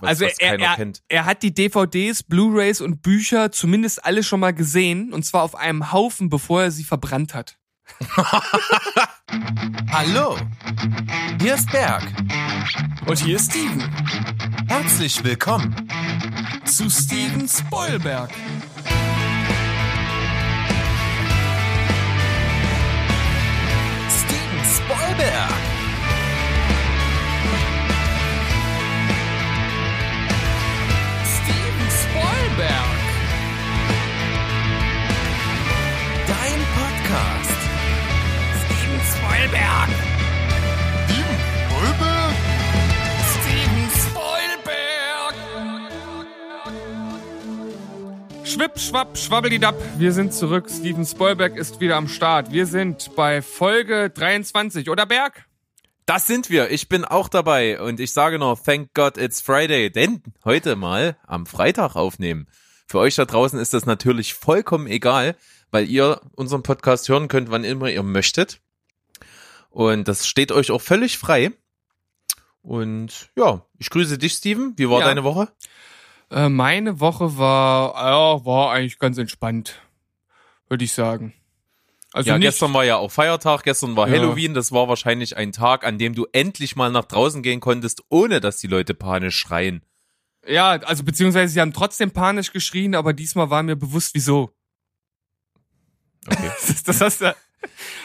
was, also was er, keiner er, kennt. er hat die DVDs, Blu-rays und Bücher zumindest alle schon mal gesehen und zwar auf einem Haufen, bevor er sie verbrannt hat. Hallo, hier ist Berg. Und hier ist Steven Herzlich willkommen. zu Steven Spoilberg. Steven Spoilberg. Spoilberg. Dein Podcast. Steven Spoilberg. Steven Spoilberg. Schwipp, schwapp, schwabbelidapp. Wir sind zurück. Steven Spoilberg ist wieder am Start. Wir sind bei Folge 23. Oder Berg? Das sind wir. Ich bin auch dabei und ich sage noch, thank God it's Friday, denn heute mal am Freitag aufnehmen. Für euch da draußen ist das natürlich vollkommen egal, weil ihr unseren Podcast hören könnt, wann immer ihr möchtet. Und das steht euch auch völlig frei. Und ja, ich grüße dich, Steven. Wie war Ja. deine Woche? Äh, meine Woche war, ja, war eigentlich ganz entspannt. Würde ich sagen. Also ja, nicht, gestern war ja auch Feiertag, gestern war Ja. Halloween, das war wahrscheinlich ein Tag, an dem du endlich mal nach draußen gehen konntest, ohne dass die Leute panisch schreien. Ja, also beziehungsweise sie haben trotzdem panisch geschrien, aber diesmal war mir bewusst, wieso. Okay. Das, das hast du.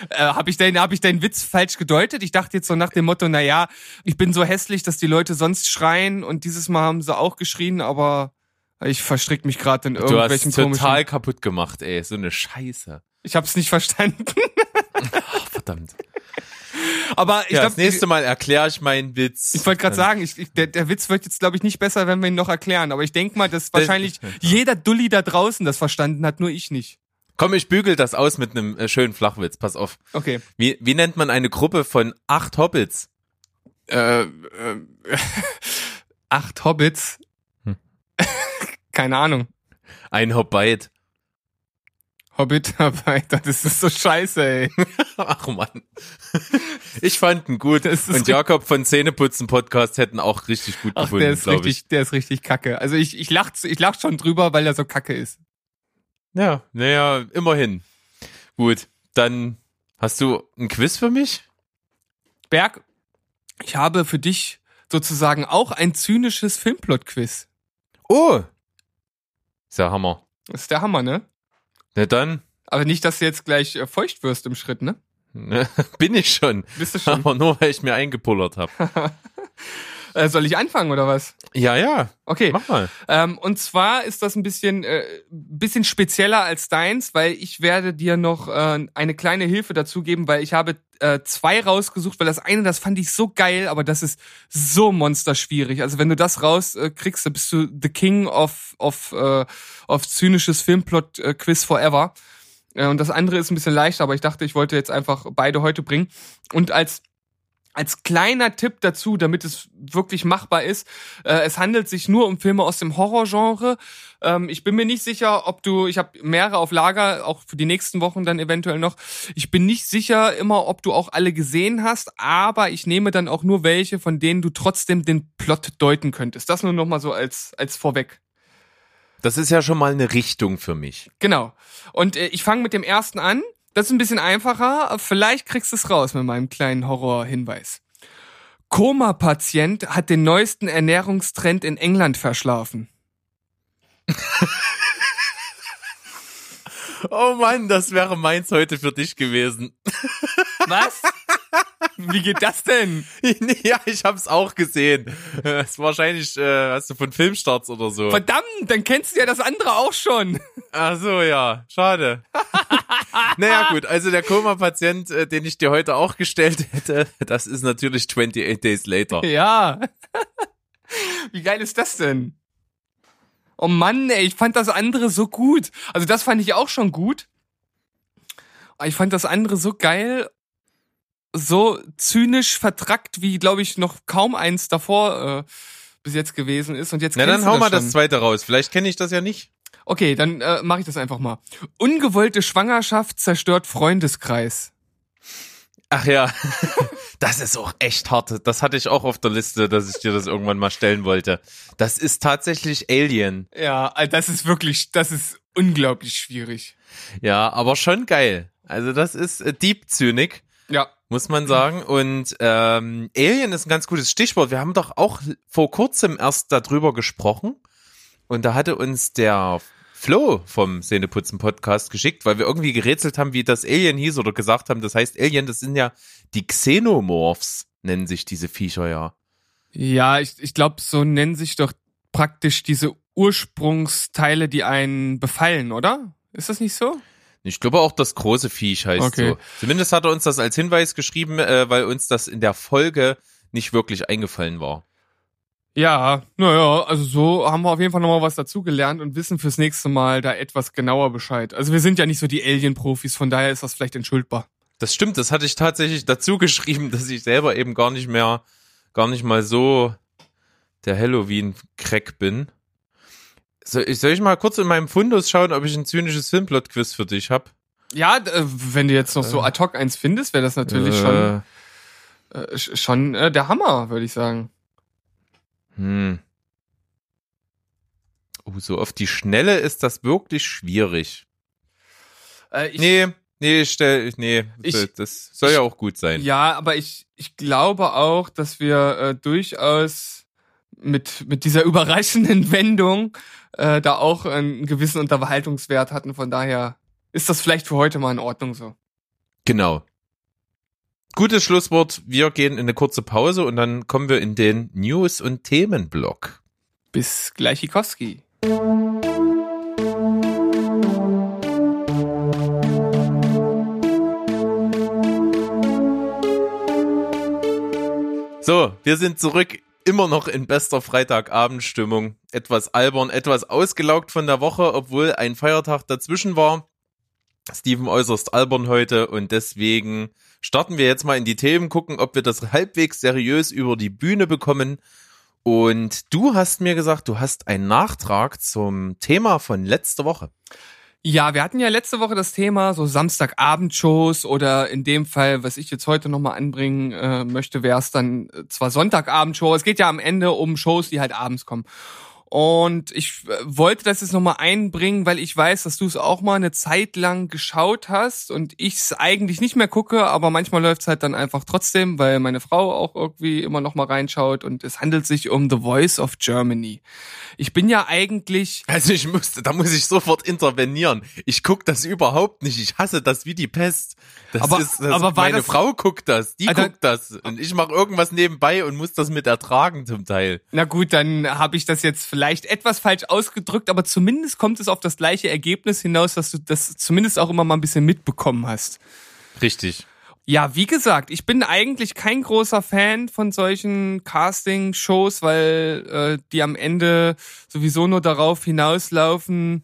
Äh, habe ich, dein, hab ich deinen Witz falsch gedeutet? Ich dachte jetzt so nach dem Motto, na ja, ich bin so hässlich, dass die Leute sonst schreien und dieses Mal haben sie auch geschrien, aber ich verstrick mich gerade in Du hast irgendwelchen total kaputt gemacht, ey, so eine Scheiße. Ich hab's nicht verstanden. Ach, verdammt. Aber ich ja, glaub, das nächste Mal erkläre ich meinen Witz. Ich wollte gerade sagen, ich, ich, der, der Witz wird jetzt, glaube ich, nicht besser, wenn wir ihn noch erklären. Aber ich denk mal, dass wahrscheinlich jeder Dulli da draußen das verstanden hat, nur ich nicht. Komm, ich bügel das aus mit einem äh, schönen Flachwitz. Pass auf. Okay. Wie, wie nennt man eine Gruppe von acht Hobbits? Äh, äh, acht Hobbits. Hm. Keine Ahnung. Ein Hobbit. Hobbitarbeiter, das ist so scheiße, ey. Ach Mann. Ich fand ihn gut. Und Jakob von Zähneputzen Podcast hätten auch richtig gut Ach, gefunden, der ist glaube ich. richtig, der ist richtig kacke. Also ich, ich lach, ich lach schon drüber, weil er so kacke ist. Ja, naja, immerhin. Gut, dann hast du ein Quiz für mich? Berg, ich habe für dich sozusagen auch ein zynisches Filmplot-Quiz. Oh. Ist ja Hammer. Ist der Hammer, ne? Na dann, Aber nicht, dass du jetzt gleich äh, feucht wirst im Schritt, ne? ne, bin ich schon. Bist du schon? Aber nur, weil ich mir eingepullert habe. Äh, soll ich anfangen oder was? Ja, ja, Okay. mach mal. Ähm, und zwar ist das ein bisschen, äh, bisschen spezieller als deins, weil ich werde dir noch äh, eine kleine Hilfe dazu geben, weil ich habe äh, zwei rausgesucht, weil das eine, das fand ich so geil, aber das ist so monsterschwierig. Also wenn du das rauskriegst, äh, bist du the king of, of, äh, of zynisches Filmplot-Quiz forever. Äh, und das andere ist ein bisschen leichter, aber ich dachte, ich wollte jetzt einfach beide heute bringen. Und als als kleiner Tipp dazu, damit es wirklich machbar ist, äh, es handelt sich nur um Filme aus dem Horrorgenre. Ähm, ich bin mir nicht sicher, ob du, ich habe mehrere auf Lager, auch für die nächsten Wochen dann eventuell noch. Ich bin nicht sicher immer, ob du auch alle gesehen hast, aber ich nehme dann auch nur welche, von denen du trotzdem den Plot deuten könntest. Das nur noch mal so als als vorweg. Das ist ja schon mal eine Richtung für mich. Genau. Und äh, ich fange mit dem ersten an. Das ist ein bisschen einfacher. Vielleicht kriegst du es raus mit meinem kleinen Horrorhinweis. Koma-Patient hat den neuesten Ernährungstrend in England verschlafen. Oh Mann, das wäre meins heute für dich gewesen. Was? Wie geht das denn? ja, ich hab's auch gesehen. Das ist wahrscheinlich, äh, hast du von Filmstarts oder so. Verdammt, dann kennst du ja das andere auch schon. Ach so, ja, schade. naja, gut, also der Koma-Patient, äh, den ich dir heute auch gestellt hätte, das ist natürlich 28 Days Later. Ja. Wie geil ist das denn? Oh Mann, ey, ich fand das andere so gut. Also das fand ich auch schon gut. Ich fand das andere so geil, so zynisch vertrackt, wie, glaube ich, noch kaum eins davor äh, bis jetzt gewesen ist. Und jetzt Na, dann hau mal schon. das zweite raus. Vielleicht kenne ich das ja nicht. Okay, dann äh, mache ich das einfach mal. Ungewollte Schwangerschaft zerstört Freundeskreis. Ach ja, das ist auch echt hart. Das hatte ich auch auf der Liste, dass ich dir das irgendwann mal stellen wollte. Das ist tatsächlich Alien. Ja, äh, das ist wirklich, das ist unglaublich schwierig. Ja, aber schon geil. Also das ist äh, Deep Zynik, Ja. muss man sagen. Und ähm, Alien ist ein ganz gutes Stichwort. Wir haben doch auch vor kurzem erst darüber gesprochen. Und da hatte uns der Flo vom Szeneputzen Podcast geschickt, weil wir irgendwie gerätselt haben, wie das Alien hieß oder gesagt haben, das heißt Alien, das sind ja die Xenomorphs, nennen sich diese Viecher ja. Ja, ich, ich glaube, so nennen sich doch praktisch diese Ursprungsteile, die einen befallen, oder? Ist das nicht so? Ich glaube auch das große Viech heißt Okay. so. Zumindest hat er uns das als Hinweis geschrieben, äh, weil uns das in der Folge nicht wirklich eingefallen war. Ja, naja, also so haben wir auf jeden Fall nochmal was dazugelernt und wissen fürs nächste Mal da etwas genauer Bescheid. Also wir sind ja nicht so die Alien-Profis, von daher ist das vielleicht entschuldbar. Das stimmt, das hatte ich tatsächlich dazu geschrieben, dass ich selber eben gar nicht mehr, gar nicht mal so der Halloween-Crack bin. Soll ich, soll ich mal kurz in meinem Fundus schauen, ob ich ein zynisches Filmplot-Quiz für dich hab? Ja, äh, wenn du jetzt noch so ad hoc eins findest, wäre das natürlich schon, Äh, äh, sch- schon äh, der Hammer, würde ich sagen. Hm. Oh, so auf die Schnelle ist das wirklich schwierig. Äh, ich, nee, nee, stell, nee, Ich- das soll ja auch gut sein. Ja, aber ich, ich glaube auch, dass wir äh, durchaus mit, mit dieser überraschenden Wendung äh, da auch einen gewissen Unterhaltungswert hatten. Von daher ist das vielleicht für heute mal in Ordnung so. Genau. Gutes Schlusswort. Wir gehen in eine kurze Pause und dann kommen wir in den News- und Themenblock. Bis gleichikowski. So, wir sind zurück. Immer noch in bester Freitagabendstimmung. Etwas albern, etwas ausgelaugt von der Woche, obwohl ein Feiertag dazwischen war. Steven äußerst albern heute und deswegen starten wir jetzt mal in die Themen, gucken, ob wir das halbwegs seriös über die Bühne bekommen. Und du hast mir gesagt, du hast einen Nachtrag zum Thema von letzter Woche. Ja, wir hatten ja letzte Woche das Thema so Samstagabendshows oder in dem Fall, was ich jetzt heute nochmal anbringen äh, möchte, wäre es dann äh, zwar Sonntagabendshow. Es geht ja am Ende um Shows, die halt abends kommen. Und ich äh, wollte das jetzt nochmal einbringen, weil ich weiß, dass du es auch mal eine Zeit lang geschaut hast und ich es eigentlich nicht mehr gucke, aber manchmal läuft es halt dann einfach trotzdem, weil meine Frau auch irgendwie immer noch mal reinschaut und es handelt sich um The Voice of Germany. Ich bin ja eigentlich Also ich musste, da muss ich sofort intervenieren. Ich guck das überhaupt nicht. Ich hasse das wie die Pest. Das Aber- ist, das, aber meine das- Frau guckt das, die Alter- guckt das und ich mache irgendwas nebenbei und muss das mit ertragen zum Teil. Na gut, dann habe ich das jetzt vielleicht etwas falsch ausgedrückt, aber zumindest kommt es auf das gleiche Ergebnis hinaus, dass du das zumindest auch immer mal ein bisschen mitbekommen hast. Richtig. Ja, wie gesagt, ich bin eigentlich kein großer Fan von solchen Casting-Shows, weil äh, die am Ende sowieso nur darauf hinauslaufen,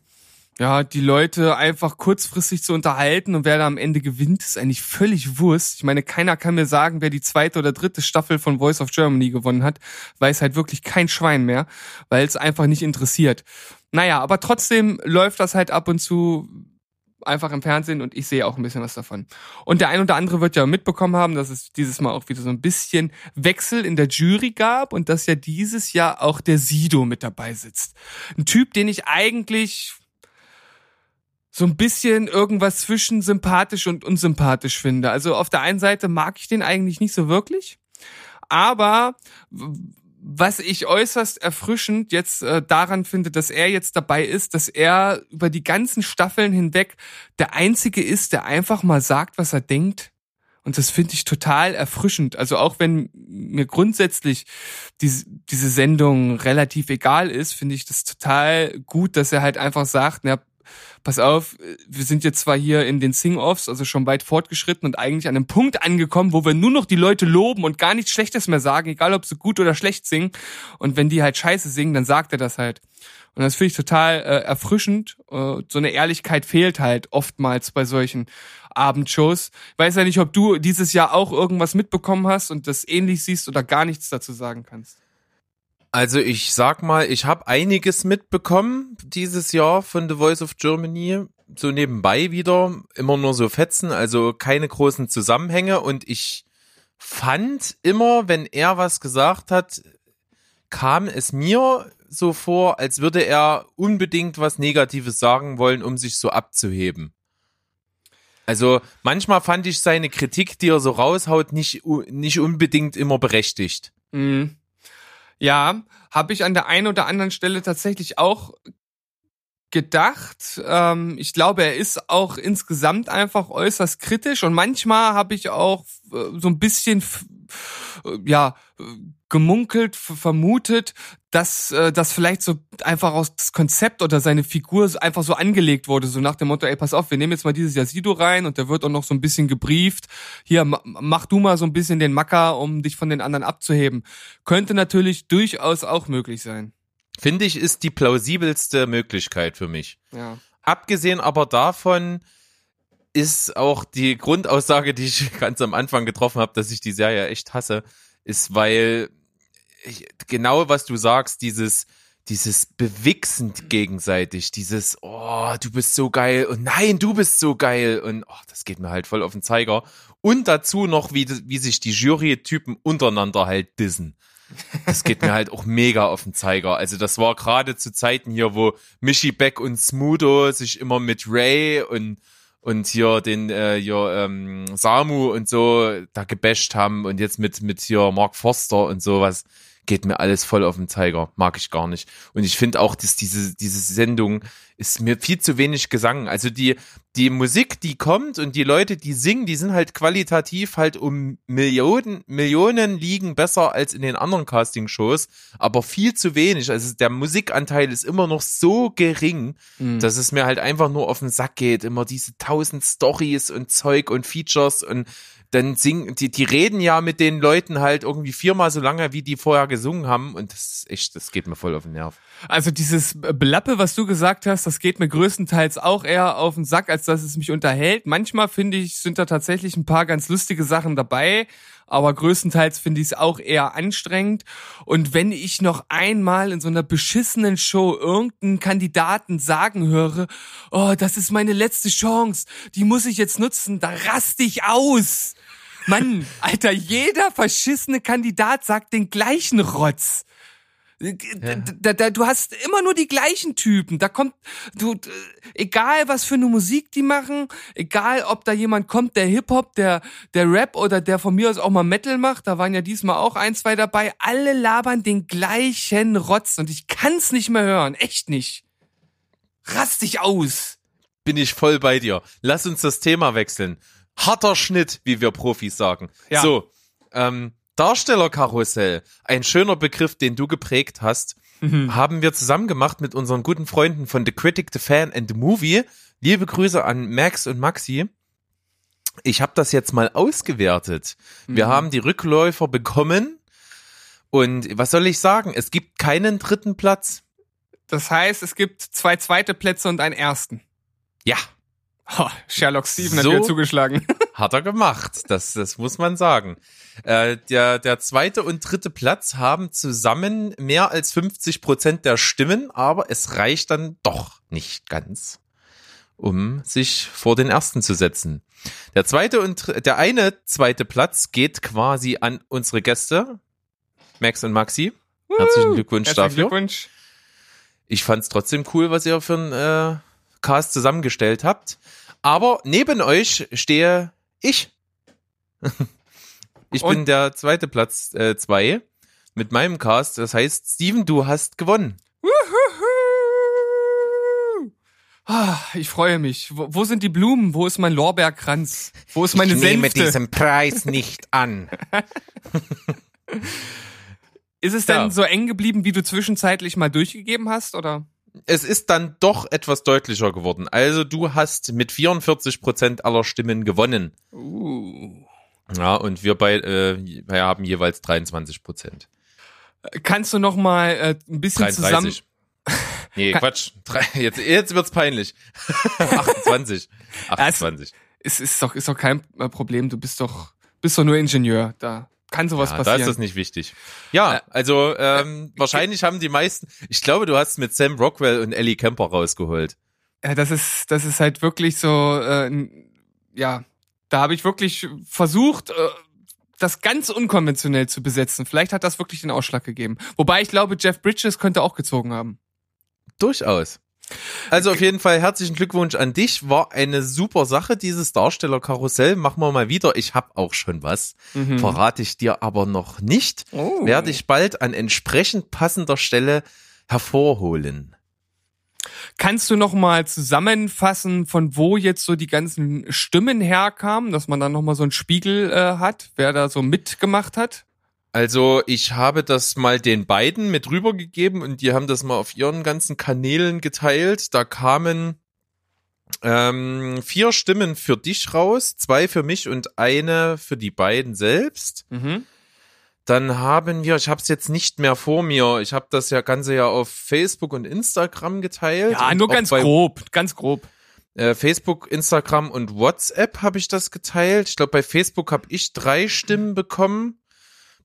ja, die Leute einfach kurzfristig zu unterhalten und wer da am Ende gewinnt, ist eigentlich völlig Wurst. Ich meine, keiner kann mir sagen, wer die zweite oder dritte Staffel von Voice of Germany gewonnen hat, weiß halt wirklich kein Schwein mehr, weil es einfach nicht interessiert. Naja, aber trotzdem läuft das halt ab und zu einfach im Fernsehen und ich sehe auch ein bisschen was davon. Und der ein oder andere wird ja mitbekommen haben, dass es dieses Mal auch wieder so ein bisschen Wechsel in der Jury gab und dass ja dieses Jahr auch der Sido mit dabei sitzt. Ein Typ, den ich eigentlich so ein bisschen irgendwas zwischen sympathisch und unsympathisch finde. Also auf der einen Seite mag ich den eigentlich nicht so wirklich, aber was ich äußerst erfrischend jetzt äh, daran finde, dass er jetzt dabei ist, dass er über die ganzen Staffeln hinweg der Einzige ist, der einfach mal sagt, was er denkt. Und das finde ich total erfrischend. Also auch wenn mir grundsätzlich diese, diese Sendung relativ egal ist, finde ich das total gut, dass er halt einfach sagt, na, pass auf, wir sind jetzt zwar hier in den Sing-Offs, also schon weit fortgeschritten und eigentlich an einem Punkt angekommen, wo wir nur noch die Leute loben und gar nichts Schlechtes mehr sagen, egal ob sie gut oder schlecht singen. Und wenn die halt scheiße singen, dann sagt er das halt. Und das finde ich total äh, erfrischend. Äh, so eine Ehrlichkeit fehlt halt oftmals bei solchen Abendshows. Ich weiß ja nicht, ob du dieses Jahr auch irgendwas mitbekommen hast und das ähnlich siehst oder gar nichts dazu sagen kannst. Also ich sag mal, ich habe einiges mitbekommen dieses Jahr von The Voice of Germany. So nebenbei wieder, immer nur so Fetzen, also keine großen Zusammenhänge. Und ich fand immer, wenn er was gesagt hat, kam es mir so vor, als würde er unbedingt was Negatives sagen wollen, um sich so abzuheben. Also manchmal fand ich seine Kritik, die er so raushaut, nicht, nicht unbedingt immer berechtigt. Mhm. Ja, habe ich an der einen oder anderen Stelle tatsächlich auch gedacht. Ähm, ich glaube, er ist auch insgesamt einfach äußerst kritisch und manchmal habe ich auch äh, so ein bisschen äh, ja gemunkelt, vermutet, dass äh, das vielleicht so einfach aus das Konzept oder seine Figur einfach so angelegt wurde, so nach dem Motto, ey, pass auf, wir nehmen jetzt mal dieses Yasido rein und der wird auch noch so ein bisschen gebrieft. Hier, ma- mach du mal so ein bisschen den Macker, um dich von den anderen abzuheben. Könnte natürlich durchaus auch möglich sein. Finde ich, ist die plausibelste Möglichkeit für mich. Ja. Abgesehen aber davon ist auch die Grundaussage, die ich ganz am Anfang getroffen habe, dass ich die Serie echt hasse, ist, weil ich, genau was du sagst, dieses dieses bewichsend gegenseitig, dieses oh, du bist so geil und nein, du bist so geil und oh, das geht mir halt voll auf den Zeiger und dazu noch wie wie sich die Jury-Typen untereinander halt dissen. Das geht mir halt auch mega auf den Zeiger. Also das war gerade zu Zeiten hier, wo Michi Beck und Smudo sich immer mit Ray und und hier den äh, hier ähm, Samu und so da gebasht haben und jetzt mit mit hier Mark Forster und sowas geht mir alles voll auf den Zeiger, mag ich gar nicht. Und ich finde auch, dass diese diese Sendung ist mir viel zu wenig Gesang. Also die die Musik, die kommt und die Leute, die singen, die sind halt qualitativ halt um Millionen Millionen liegen besser als in den anderen Castingshows, aber viel zu wenig. Also der Musikanteil ist immer noch so gering, Mhm. dass es mir halt einfach nur auf den Sack geht. Immer diese tausend Stories und Zeug und Features und dann singen, die, die reden ja mit den Leuten halt irgendwie viermal so lange, wie die vorher gesungen haben und das ist echt, das geht mir voll auf den Nerv. Also dieses Blappe, was du gesagt hast, das geht mir größtenteils auch eher auf den Sack, als dass es mich unterhält. Manchmal finde ich, sind da tatsächlich ein paar ganz lustige Sachen dabei, aber größtenteils finde ich es auch eher anstrengend. Und wenn ich noch einmal in so einer beschissenen Show irgendeinen Kandidaten sagen höre, oh, das ist meine letzte Chance, die muss ich jetzt nutzen, da raste ich aus. Mann, Alter, jeder verschissene Kandidat sagt den gleichen Rotz. Da, da, du hast immer nur die gleichen Typen. Da kommt, du, egal was für eine Musik die machen, egal ob da jemand kommt, der Hip-Hop, der, der Rap oder der von mir aus auch mal Metal macht, da waren ja diesmal auch ein, zwei dabei, alle labern den gleichen Rotz und ich kann's nicht mehr hören. Echt nicht. Rast dich aus. Bin ich voll bei dir. Lass uns das Thema wechseln. Harter Schnitt, wie wir Profis sagen. Ja. So, ähm, Darstellerkarussell, ein schöner Begriff, den du geprägt hast, haben wir zusammen gemacht mit unseren guten Freunden von The Critic, The Fan and The Movie. Liebe Grüße an Max und Maxi. Ich habe das jetzt mal ausgewertet. Wir haben die Rückläufer bekommen und was soll ich sagen? Es gibt keinen dritten Platz. Das heißt, es gibt zwei zweite Plätze und einen ersten. Ja, Oh, Sherlock Steven So? hat wieder zugeschlagen. Hat er gemacht, das, das muss man sagen. Äh, der, der zweite und dritte Platz haben zusammen mehr als 50 Prozent der Stimmen, aber es reicht dann doch nicht ganz, um sich vor den ersten zu setzen. Der zweite und der eine zweite Platz geht quasi an unsere Gäste, Max und Maxi. Herzlichen Glückwunsch Herzlichen dafür. Glückwunsch. Ich fand's trotzdem cool, was ihr für einen äh, Cast zusammengestellt habt. Aber neben euch stehe ich. ich bin Und- der zweite Platz äh, zwei mit meinem Cast. Das heißt, Steven, du hast gewonnen. Ah, ich freue mich. Wo, wo sind die Blumen? Wo ist mein Lorbeerkranz? Wo ist meine Sänfte? Preis nicht an. Ist es denn Ja. so eng geblieben, wie du zwischenzeitlich mal durchgegeben hast, oder? Es ist dann doch etwas deutlicher geworden. Also du hast mit 44 Prozent aller Stimmen gewonnen. Uh. Ja, und wir bei, äh, wir haben jeweils 23 Prozent. Kannst du noch mal äh, ein bisschen zusammen 33. Nee, Quatsch. Drei- Jetzt, jetzt wird's peinlich. 28. 28. es ist doch ist doch kein Problem, du bist doch bist doch nur Ingenieur, da kann sowas Ja, da passieren. ist das nicht wichtig. Ja, also ähm, wahrscheinlich haben die meisten, ich glaube, du hast mit Sam Rockwell und Ellie Kemper rausgeholt. Ja, das ist, das ist halt wirklich so, äh, ja, da habe ich wirklich versucht, äh, das ganz unkonventionell zu besetzen. Vielleicht hat das wirklich den Ausschlag gegeben. Wobei ich glaube, Jeff Bridges könnte auch gezogen haben. Durchaus. Also auf jeden Fall herzlichen Glückwunsch an dich. War eine super Sache, dieses Darstellerkarussell. Machen wir mal wieder. Ich habe auch schon was. Mhm. Verrate ich dir aber noch nicht. Oh. Werde ich bald an entsprechend passender Stelle hervorholen. Kannst du noch mal zusammenfassen, von wo jetzt so die ganzen Stimmen herkamen, dass man dann noch mal so einen Spiegel äh, hat, wer da so mitgemacht hat? Also ich habe das mal den beiden mit rübergegeben und die haben das mal auf ihren ganzen Kanälen geteilt. Da kamen ähm, vier Stimmen für dich raus, zwei für mich und eine für die beiden selbst. Mhm. Dann haben wir, ich habe es jetzt nicht mehr vor mir, ich habe das ja ganze ja auf Facebook und Instagram geteilt. Ja, nur ganz grob, ganz grob. Äh, Facebook, Instagram und WhatsApp habe ich das geteilt. Ich glaube, bei Facebook habe ich drei Stimmen bekommen.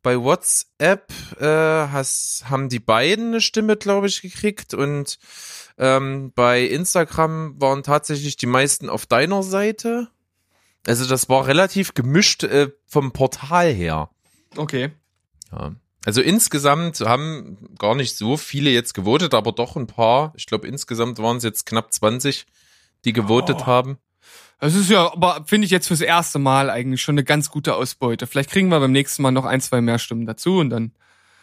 Bei WhatsApp äh, has, haben die beiden eine Stimme, glaube ich, gekriegt. Und ähm, bei Instagram waren tatsächlich die meisten auf deiner Seite. Also das war relativ gemischt äh, vom Portal her. Okay. Ja. Also insgesamt haben gar nicht so viele jetzt gewotet, aber doch ein paar. Ich glaube, insgesamt waren es jetzt knapp 20, die gewotet Oh. haben. Das ist ja, aber finde ich jetzt fürs erste Mal eigentlich schon eine ganz gute Ausbeute. Vielleicht kriegen wir beim nächsten Mal noch ein, zwei mehr Stimmen dazu und dann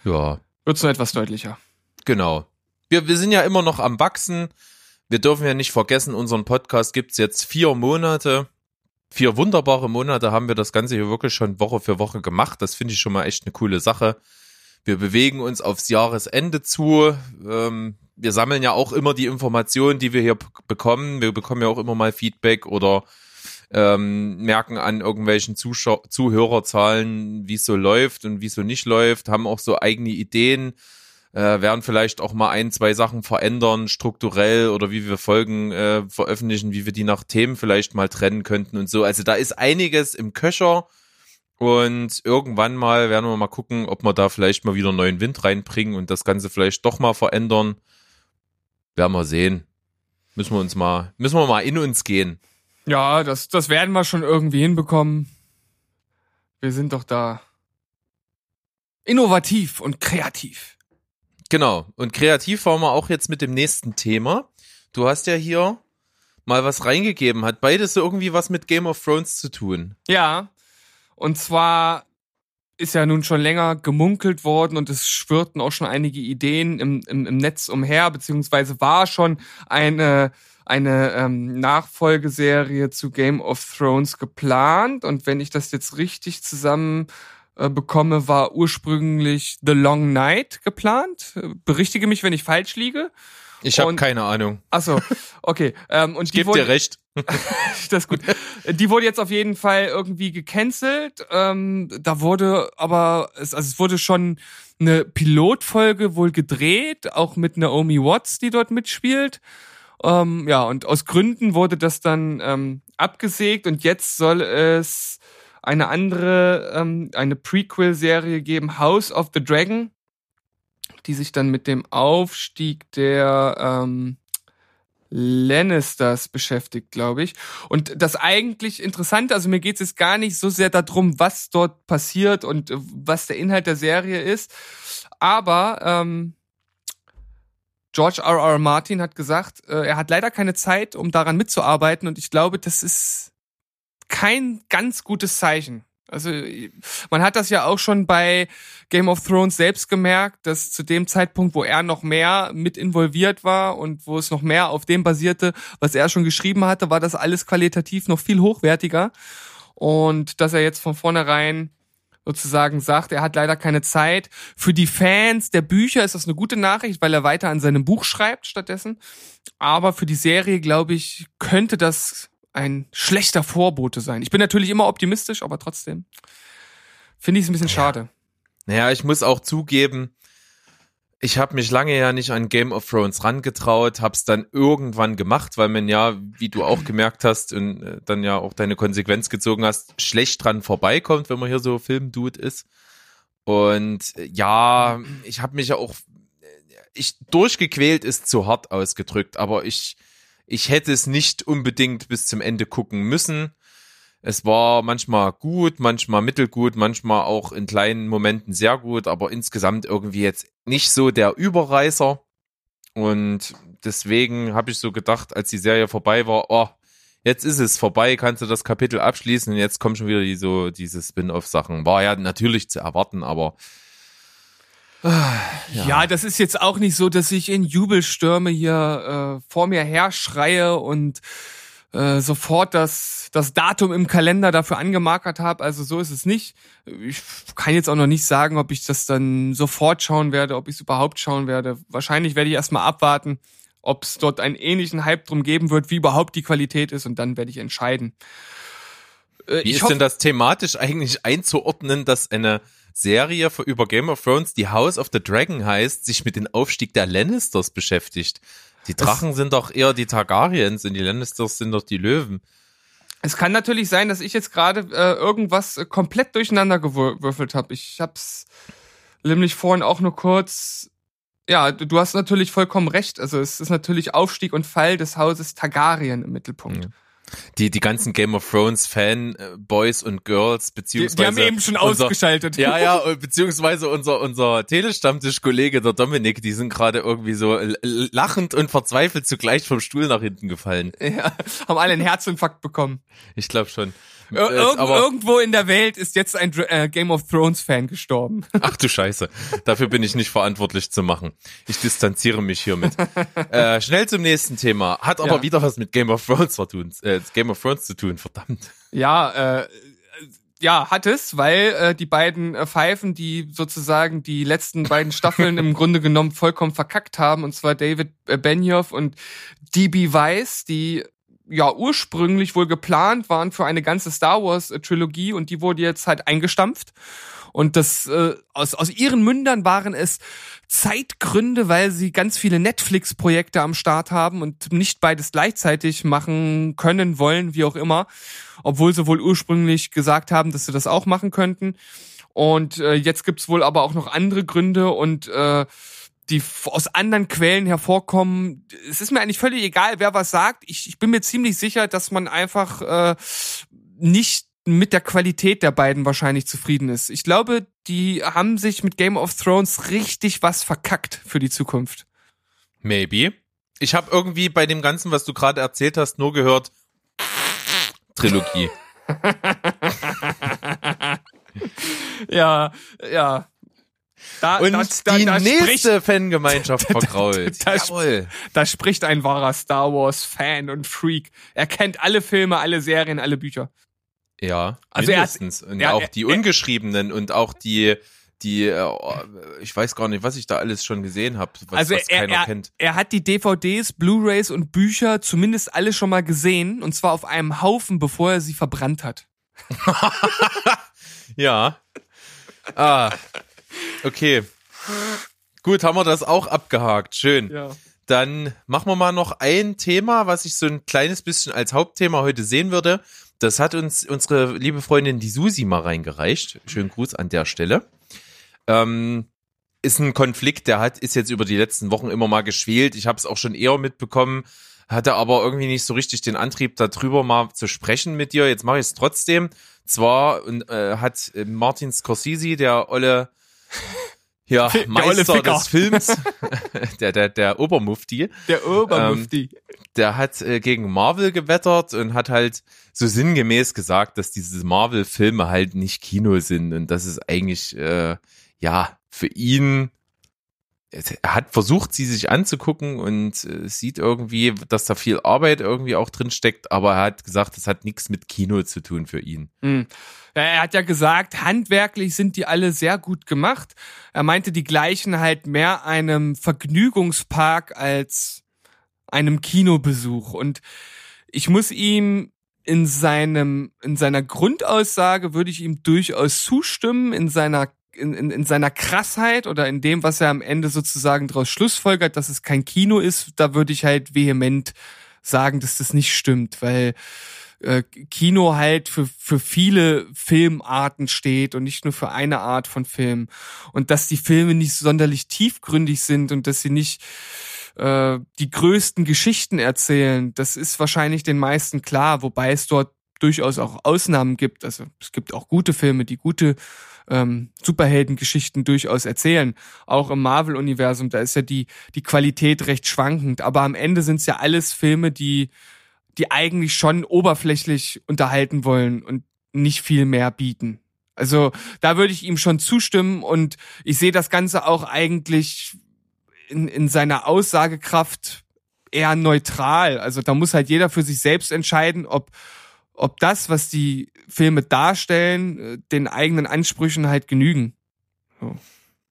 Ja, wird's noch etwas deutlicher. genau. Wir, wir sind ja immer noch am Wachsen. Wir dürfen ja nicht vergessen, unseren Podcast gibt's jetzt vier Monate. Vier wunderbare Monate haben wir das Ganze hier wirklich schon Woche für Woche gemacht. Das finde ich schon mal echt eine coole Sache. Wir bewegen uns aufs Jahresende zu. Ähm, wir sammeln ja auch immer die Informationen, die wir hier bekommen. Wir bekommen ja auch immer mal Feedback oder ähm, merken an irgendwelchen Zuschau Zuhörerzahlen, wie es so läuft und wie es so nicht läuft, haben auch so eigene Ideen, äh, werden vielleicht auch mal ein, zwei Sachen verändern, strukturell oder wie wir Folgen äh, veröffentlichen, wie wir die nach Themen vielleicht mal trennen könnten und so. Also da ist einiges im Köcher und irgendwann mal werden wir mal gucken, ob wir da vielleicht mal wieder neuen Wind reinbringen und das Ganze vielleicht doch mal verändern. Werden wir sehen. Müssen wir uns mal, müssen wir mal in uns gehen. Ja, das, das werden wir schon irgendwie hinbekommen. Wir sind doch da innovativ und kreativ. Genau. Und kreativ waren wir auch jetzt mit dem nächsten Thema. Du hast ja hier mal was reingegeben. Hat beides so irgendwie was mit Game of Thrones zu tun? Ja, und zwar ist ja nun schon länger gemunkelt worden und es schwirrten auch schon einige Ideen im, im, im Netz umher, beziehungsweise war schon eine, eine ähm, Nachfolgeserie zu Game of Thrones geplant. Und wenn ich das jetzt richtig zusammen äh, bekomme, war ursprünglich The Long Night geplant. Äh, Berichtige mich, wenn ich falsch liege. Ich habe keine Ahnung. Achso, okay. Ähm, und Ich gebe dir recht. das ist gut. Die wurde jetzt auf jeden Fall irgendwie gecancelt. Ähm, da wurde aber, es, also es wurde schon eine Pilotfolge wohl gedreht, auch mit Naomi Watts, die dort mitspielt. Ähm, ja, und aus Gründen wurde das dann ähm, abgesägt und jetzt soll es eine andere, ähm, eine Prequel-Serie geben, House of the Dragon, die sich dann mit dem Aufstieg der ähm, Lannisters beschäftigt, glaube ich. Und das eigentlich Interessante, also mir geht es jetzt gar nicht so sehr darum, was dort passiert und äh, was der Inhalt der Serie ist. Aber ähm, George R. R. Martin hat gesagt, äh, er hat leider keine Zeit, um daran mitzuarbeiten. Und ich glaube, das ist kein ganz gutes Zeichen. Also man hat das ja auch schon bei Game of Thrones selbst gemerkt, dass zu dem Zeitpunkt, wo er noch mehr mit involviert war und wo es noch mehr auf dem basierte, was er schon geschrieben hatte, war das alles qualitativ noch viel hochwertiger. Und dass er jetzt von vornherein sozusagen sagt, er hat leider keine Zeit. Für die Fans der Bücher ist das eine gute Nachricht, weil er weiter an seinem Buch schreibt stattdessen. Aber für die Serie, glaube ich, könnte das ein schlechter Vorbote sein. Ich bin natürlich immer optimistisch, aber trotzdem finde ich es ein bisschen schade. Naja, ich muss auch zugeben, ich habe mich lange ja nicht an Game of Thrones rangetraut, hab's dann irgendwann gemacht, weil man ja, wie du auch gemerkt hast und äh, dann ja auch deine Konsequenz gezogen hast, schlecht dran vorbeikommt, wenn man hier so Filmdude ist. Und äh, ja, ich habe mich ja auch, ich durchgequält ist zu hart ausgedrückt, aber ich, ich hätte es nicht unbedingt bis zum Ende gucken müssen. Es war manchmal gut, manchmal mittelgut, manchmal auch in kleinen Momenten sehr gut, aber insgesamt irgendwie jetzt nicht so der Überreißer. Und deswegen habe ich so gedacht, als die Serie vorbei war, oh, jetzt ist es vorbei, kannst du das Kapitel abschließen und jetzt kommen schon wieder die, so diese Spin-off-Sachen. War ja natürlich zu erwarten, aber Ja. das ist jetzt auch nicht so, dass ich in Jubelstürme hier äh, vor mir herschreie und äh, sofort das, das Datum im Kalender dafür angemarkert habe. Also so ist es nicht. Ich kann jetzt auch noch nicht sagen, ob ich das dann sofort schauen werde, ob ich es überhaupt schauen werde. Wahrscheinlich werde ich erstmal abwarten, ob es dort einen ähnlichen Hype drum geben wird, wie überhaupt die Qualität ist und dann werde ich entscheiden. Äh, wie ist denn das thematisch eigentlich einzuordnen, dass eine Serie für über Game of Thrones, die House of the Dragon heißt, sich mit dem Aufstieg der Lannisters beschäftigt? Die Drachen das sind doch eher die Targaryens und die Lannisters sind doch die Löwen. Es kann natürlich sein, dass ich jetzt gerade äh, irgendwas äh, komplett durcheinander gewürfelt habe. Ich hab's nämlich vorhin auch nur kurz. Ja, du, du, hast natürlich vollkommen recht. Also es ist natürlich Aufstieg und Fall des Hauses Targaryen im Mittelpunkt. Ja die, die ganzen Game of Thrones Fanboys und Girls, beziehungsweise. Die, die haben eben schon unser, ausgeschaltet. Ja, ja, beziehungsweise unser, unser Telestammtisch-Kollege, der Dominik, die sind gerade irgendwie so lachend und verzweifelt zugleich vom Stuhl nach hinten gefallen. Ja, haben alle einen Herzinfarkt bekommen. Ich glaube schon. Ir Irgend, irgendwo in der Welt ist jetzt ein äh, Game of Thrones Fan gestorben. Ach du Scheiße. Dafür bin ich nicht verantwortlich zu machen. Ich distanziere mich hiermit. äh, schnell zum nächsten Thema. Hat aber ja. wieder was mit Game of Thrones zu tun. Äh, Game of Thrones zu tun, verdammt. Ja, äh, ja, hat es, weil äh, die beiden äh, Pfeifen, die sozusagen die letzten beiden Staffeln im Grunde genommen vollkommen verkackt haben, und zwar David äh, Benioff und DB Weiss, die ja ursprünglich wohl geplant waren für eine ganze Star Wars Trilogie und die wurde jetzt halt eingestampft. Und das äh, aus, aus ihren Mündern waren es Zeitgründe, weil sie ganz viele Netflix-Projekte am Start haben und nicht beides gleichzeitig machen können, wollen, wie auch immer. Obwohl sie wohl ursprünglich gesagt haben, dass sie das auch machen könnten. Und äh, jetzt gibt's wohl aber auch noch andere Gründe und äh, die aus anderen Quellen hervorkommen. Es ist mir eigentlich völlig egal, wer was sagt. Ich, ich bin mir ziemlich sicher, dass man einfach äh, nicht mit der Qualität der beiden wahrscheinlich zufrieden ist. Ich glaube, die haben sich mit Game of Thrones richtig was verkackt für die Zukunft. Maybe. Ich habe irgendwie bei dem Ganzen, was du gerade erzählt hast, nur gehört Trilogie. ja, ja. Da, und da, da, die nächste Fangemeinschaft vergrault. Da, Jawohl. Da spricht ein wahrer Star Wars Fan und Freak. Er kennt alle Filme, alle Serien, alle Bücher. Ja, also mindestens. Hat, und ja, auch die ungeschriebenen und auch die die äh, ich weiß gar nicht, was ich da alles schon gesehen habe, was, also was keiner er, kennt. Er hat die DVDs, Blu-rays und Bücher zumindest alle schon mal gesehen und zwar auf einem Haufen, bevor er sie verbrannt hat. ja. Ah, Okay. Gut, haben wir das auch abgehakt. Schön. Ja. Dann machen wir mal noch ein Thema, was ich so ein kleines bisschen als Hauptthema heute sehen würde. Das hat uns unsere liebe Freundin die Susi mal reingereicht. Schönen Gruß an der Stelle. Ähm, ist ein Konflikt, der hat ist jetzt über die letzten Wochen immer mal geschwelt. Ich habe es auch schon eher mitbekommen, hatte aber irgendwie nicht so richtig den Antrieb, darüber mal zu sprechen mit dir. Jetzt mache ich es trotzdem. Zwar äh, hat Martin Scorsese, der olle ja, der Meister des Films, der, der, der Obermufti. Der Obermufti. Ähm, der hat äh, gegen Marvel gewettert und hat halt so sinngemäß gesagt, dass diese Marvel-Filme halt nicht Kino sind und das ist eigentlich, äh, ja, für ihn er hat versucht, sie sich anzugucken und äh, sieht irgendwie, dass da viel Arbeit irgendwie auch drin steckt, aber er hat gesagt, das hat nichts mit Kino zu tun für ihn. Mhm. Er hat ja gesagt, handwerklich sind die alle sehr gut gemacht. Er meinte, die gleichen halt mehr einem Vergnügungspark als einem Kinobesuch. Und ich muss ihm in seinem, in seiner Grundaussage würde ich ihm durchaus zustimmen, in seiner in, in, in seiner Krassheit oder in dem, was er am Ende sozusagen daraus schlussfolgert, dass es kein Kino ist, da würde ich halt vehement sagen, dass das nicht stimmt, weil äh, Kino halt für, für viele Filmarten steht und nicht nur für eine Art von Film. Und dass die Filme nicht sonderlich tiefgründig sind und dass sie nicht äh, die größten Geschichten erzählen, das ist wahrscheinlich den meisten klar, wobei es dort durchaus auch Ausnahmen gibt. Also es gibt auch gute Filme, die gute ähm, Superheldengeschichten durchaus erzählen. Auch im Marvel-Universum, da ist ja die, die Qualität recht schwankend. Aber am Ende sind es ja alles Filme, die, die eigentlich schon oberflächlich unterhalten wollen und nicht viel mehr bieten. Also da würde ich ihm schon zustimmen und ich sehe das Ganze auch eigentlich in, in seiner Aussagekraft eher neutral. Also da muss halt jeder für sich selbst entscheiden, ob, ob das, was die Filme darstellen, äh, den eigenen Ansprüchen halt genügen. So.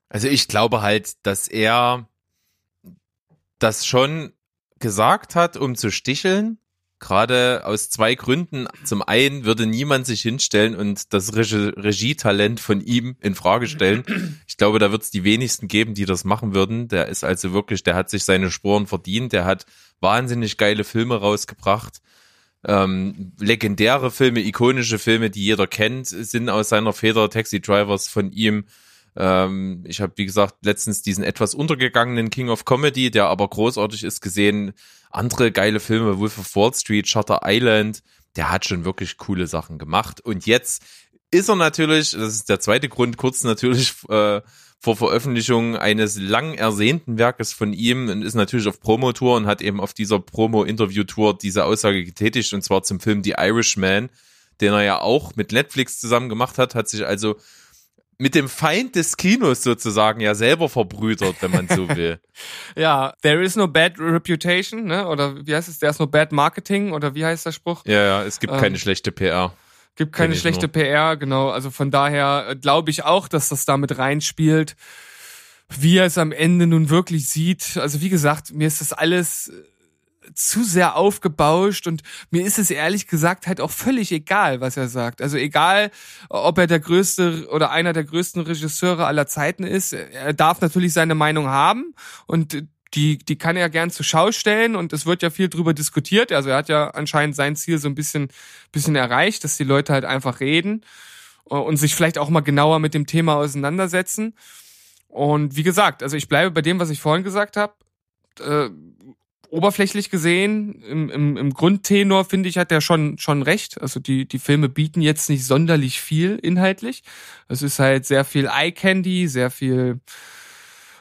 Also ich glaube halt, dass er das schon gesagt hat, um zu sticheln. Gerade aus zwei Gründen. Zum einen würde niemand sich hinstellen und das Regie Regietalent von ihm in Frage stellen. Ich glaube, da wird es die wenigsten geben, die das machen würden. Der ist also wirklich, der hat sich seine Sporen verdient. Der hat wahnsinnig geile Filme rausgebracht. Ähm, legendäre Filme, ikonische Filme, die jeder kennt, sind aus seiner Feder Taxi Drivers von ihm. Ähm, ich habe, wie gesagt, letztens diesen etwas untergegangenen King of Comedy, der aber großartig ist, gesehen. Andere geile Filme, Wolf of Wall Street, Shutter Island, der hat schon wirklich coole Sachen gemacht. Und jetzt ist er natürlich, das ist der zweite Grund, kurz natürlich äh, vor Veröffentlichung eines lang ersehnten Werkes von ihm und ist natürlich auf Promotour und hat eben auf dieser Promo-Interview-Tour diese Aussage getätigt und zwar zum Film The Irishman, den er ja auch mit Netflix zusammen gemacht hat, hat sich also mit dem Feind des Kinos sozusagen ja selber verbrüdert, wenn man so will. ja, there is no bad reputation, ne? Oder wie heißt es? There is no bad marketing oder wie heißt der Spruch? Ja, ja, es gibt ähm, keine schlechte PR. Gibt keine schlechte nur. PR, genau. Also von daher äh, glaube ich auch, dass das damit reinspielt. Wie er es am Ende nun wirklich sieht. Also wie gesagt, mir ist das alles äh, zu sehr aufgebauscht und mir ist es ehrlich gesagt halt auch völlig egal, was er sagt. Also egal, ob er der größte oder einer der größten Regisseure aller Zeiten ist, er darf natürlich seine Meinung haben und die, die kann er gern zur Schau stellen und es wird ja viel drüber diskutiert. Also er hat ja anscheinend sein Ziel so ein bisschen, bisschen erreicht, dass die Leute halt einfach reden äh, und sich vielleicht auch mal genauer mit dem Thema auseinandersetzen. Und wie gesagt, also ich bleibe bei dem, was ich vorhin gesagt habe. Äh, oberflächlich gesehen, im, im, im Grundtenor finde ich, hat er schon, schon recht. Also die, die Filme bieten jetzt nicht sonderlich viel inhaltlich. Es ist halt sehr viel Eye Candy, sehr viel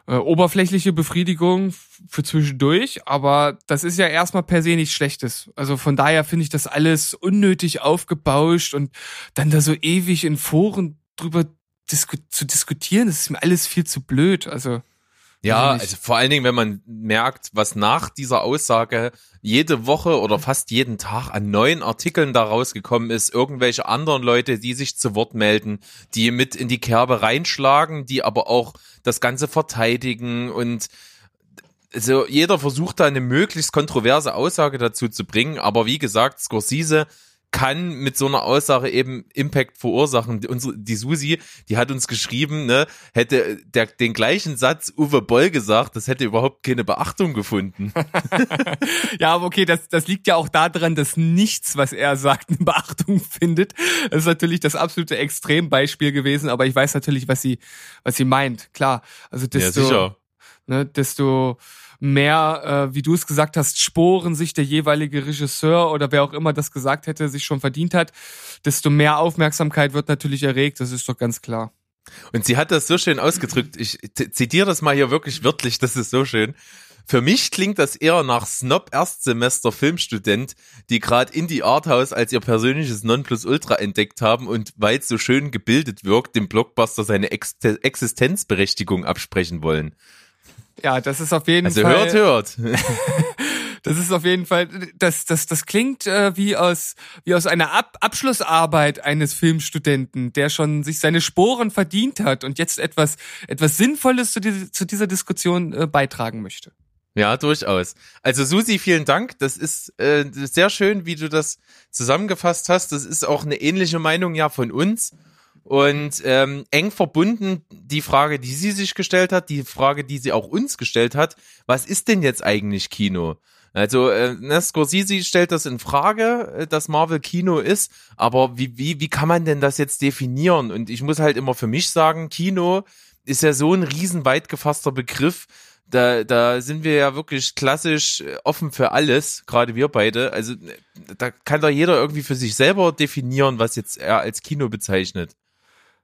äh, oberflächliche Befriedigung für zwischendurch, aber das ist ja erstmal per se nichts Schlechtes. Also von daher finde ich das alles unnötig aufgebauscht und dann da so ewig in Foren drüber disku zu diskutieren, das ist mir alles viel zu blöd. Also ja, also vor allen Dingen, wenn man merkt, was nach dieser Aussage jede Woche oder fast jeden Tag an neuen Artikeln da rausgekommen ist, irgendwelche anderen Leute, die sich zu Wort melden, die mit in die Kerbe reinschlagen, die aber auch das Ganze verteidigen. Und also jeder versucht da eine möglichst kontroverse Aussage dazu zu bringen, aber wie gesagt, Scorsese kann mit so einer Aussage eben Impact verursachen. Unsere, die Susi, die hat uns geschrieben, ne, hätte der, den gleichen Satz Uwe Boll gesagt, das hätte überhaupt keine Beachtung gefunden. ja, aber okay, das, das liegt ja auch daran, dass nichts, was er sagt, eine Beachtung findet. Das ist natürlich das absolute Extrembeispiel gewesen, aber ich weiß natürlich, was sie, was sie meint. Klar. Also desto, ja, sicher. Ne, desto, mehr, äh, wie du es gesagt hast, Sporen sich der jeweilige Regisseur oder wer auch immer das gesagt hätte, sich schon verdient hat, desto mehr Aufmerksamkeit wird natürlich erregt, das ist doch ganz klar. Und sie hat das so schön ausgedrückt, ich zitiere das mal hier wirklich wörtlich, das ist so schön. Für mich klingt das eher nach Snob Erstsemester Filmstudent, die gerade Indie Arthouse als ihr persönliches Nonplusultra entdeckt haben und weil es so schön gebildet wirkt, dem Blockbuster seine Ex Existenzberechtigung absprechen wollen. Ja, das ist auf jeden also Fall. Also hört, hört. das ist auf jeden Fall, das, das, das klingt äh, wie aus, wie aus einer Ab Abschlussarbeit eines Filmstudenten, der schon sich seine Sporen verdient hat und jetzt etwas, etwas Sinnvolles zu, die, zu dieser Diskussion äh, beitragen möchte. Ja, durchaus. Also Susi, vielen Dank. Das ist äh, sehr schön, wie du das zusammengefasst hast. Das ist auch eine ähnliche Meinung ja von uns. Und ähm, eng verbunden die Frage, die sie sich gestellt hat, die Frage, die sie auch uns gestellt hat, was ist denn jetzt eigentlich Kino? Also äh, ne, Scorsese stellt das in Frage, äh, dass Marvel Kino ist, aber wie, wie, wie kann man denn das jetzt definieren? Und ich muss halt immer für mich sagen, Kino ist ja so ein riesen weit gefasster Begriff. Da, da sind wir ja wirklich klassisch äh, offen für alles, gerade wir beide. Also äh, da kann doch jeder irgendwie für sich selber definieren, was jetzt er als Kino bezeichnet.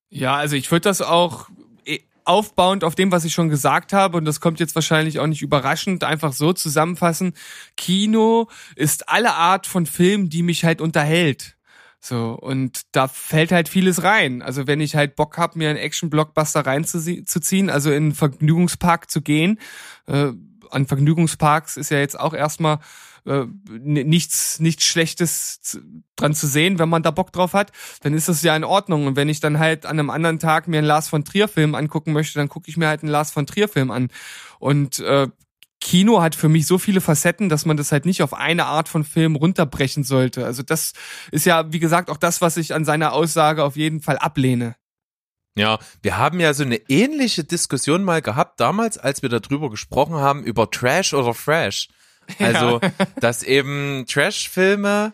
Ja, also ich würde das auch eh, aufbauend auf dem, was ich schon gesagt habe, und das kommt jetzt wahrscheinlich auch nicht überraschend, einfach so zusammenfassen. Kino ist alle Art von Film, die mich halt unterhält. So, und da fällt halt vieles rein. Also wenn ich halt Bock hab, mir einen Action-Blockbuster reinzuziehen, also in einen Vergnügungspark zu gehen, äh, an Vergnügungsparks ist ja jetzt auch erstmal äh, nichts, nichts Schlechtes dran zu sehen, wenn man da Bock drauf hat, dann ist das ja in Ordnung. Und wenn ich dann halt an einem anderen Tag mir einen Lars von Trier Film angucken möchte, dann gucke ich mir halt einen Lars von Trier Film an. Und äh, Kino hat für mich so viele Facetten, dass man das halt nicht auf eine Art von Film runterbrechen sollte. Also das ist ja, wie gesagt, auch das, was ich an seiner Aussage auf jeden Fall ablehne. Ja, wir haben ja so eine ähnliche Diskussion mal gehabt damals, als wir darüber gesprochen haben, über Trash oder Fresh. Also, ja. dass eben Trash-Filme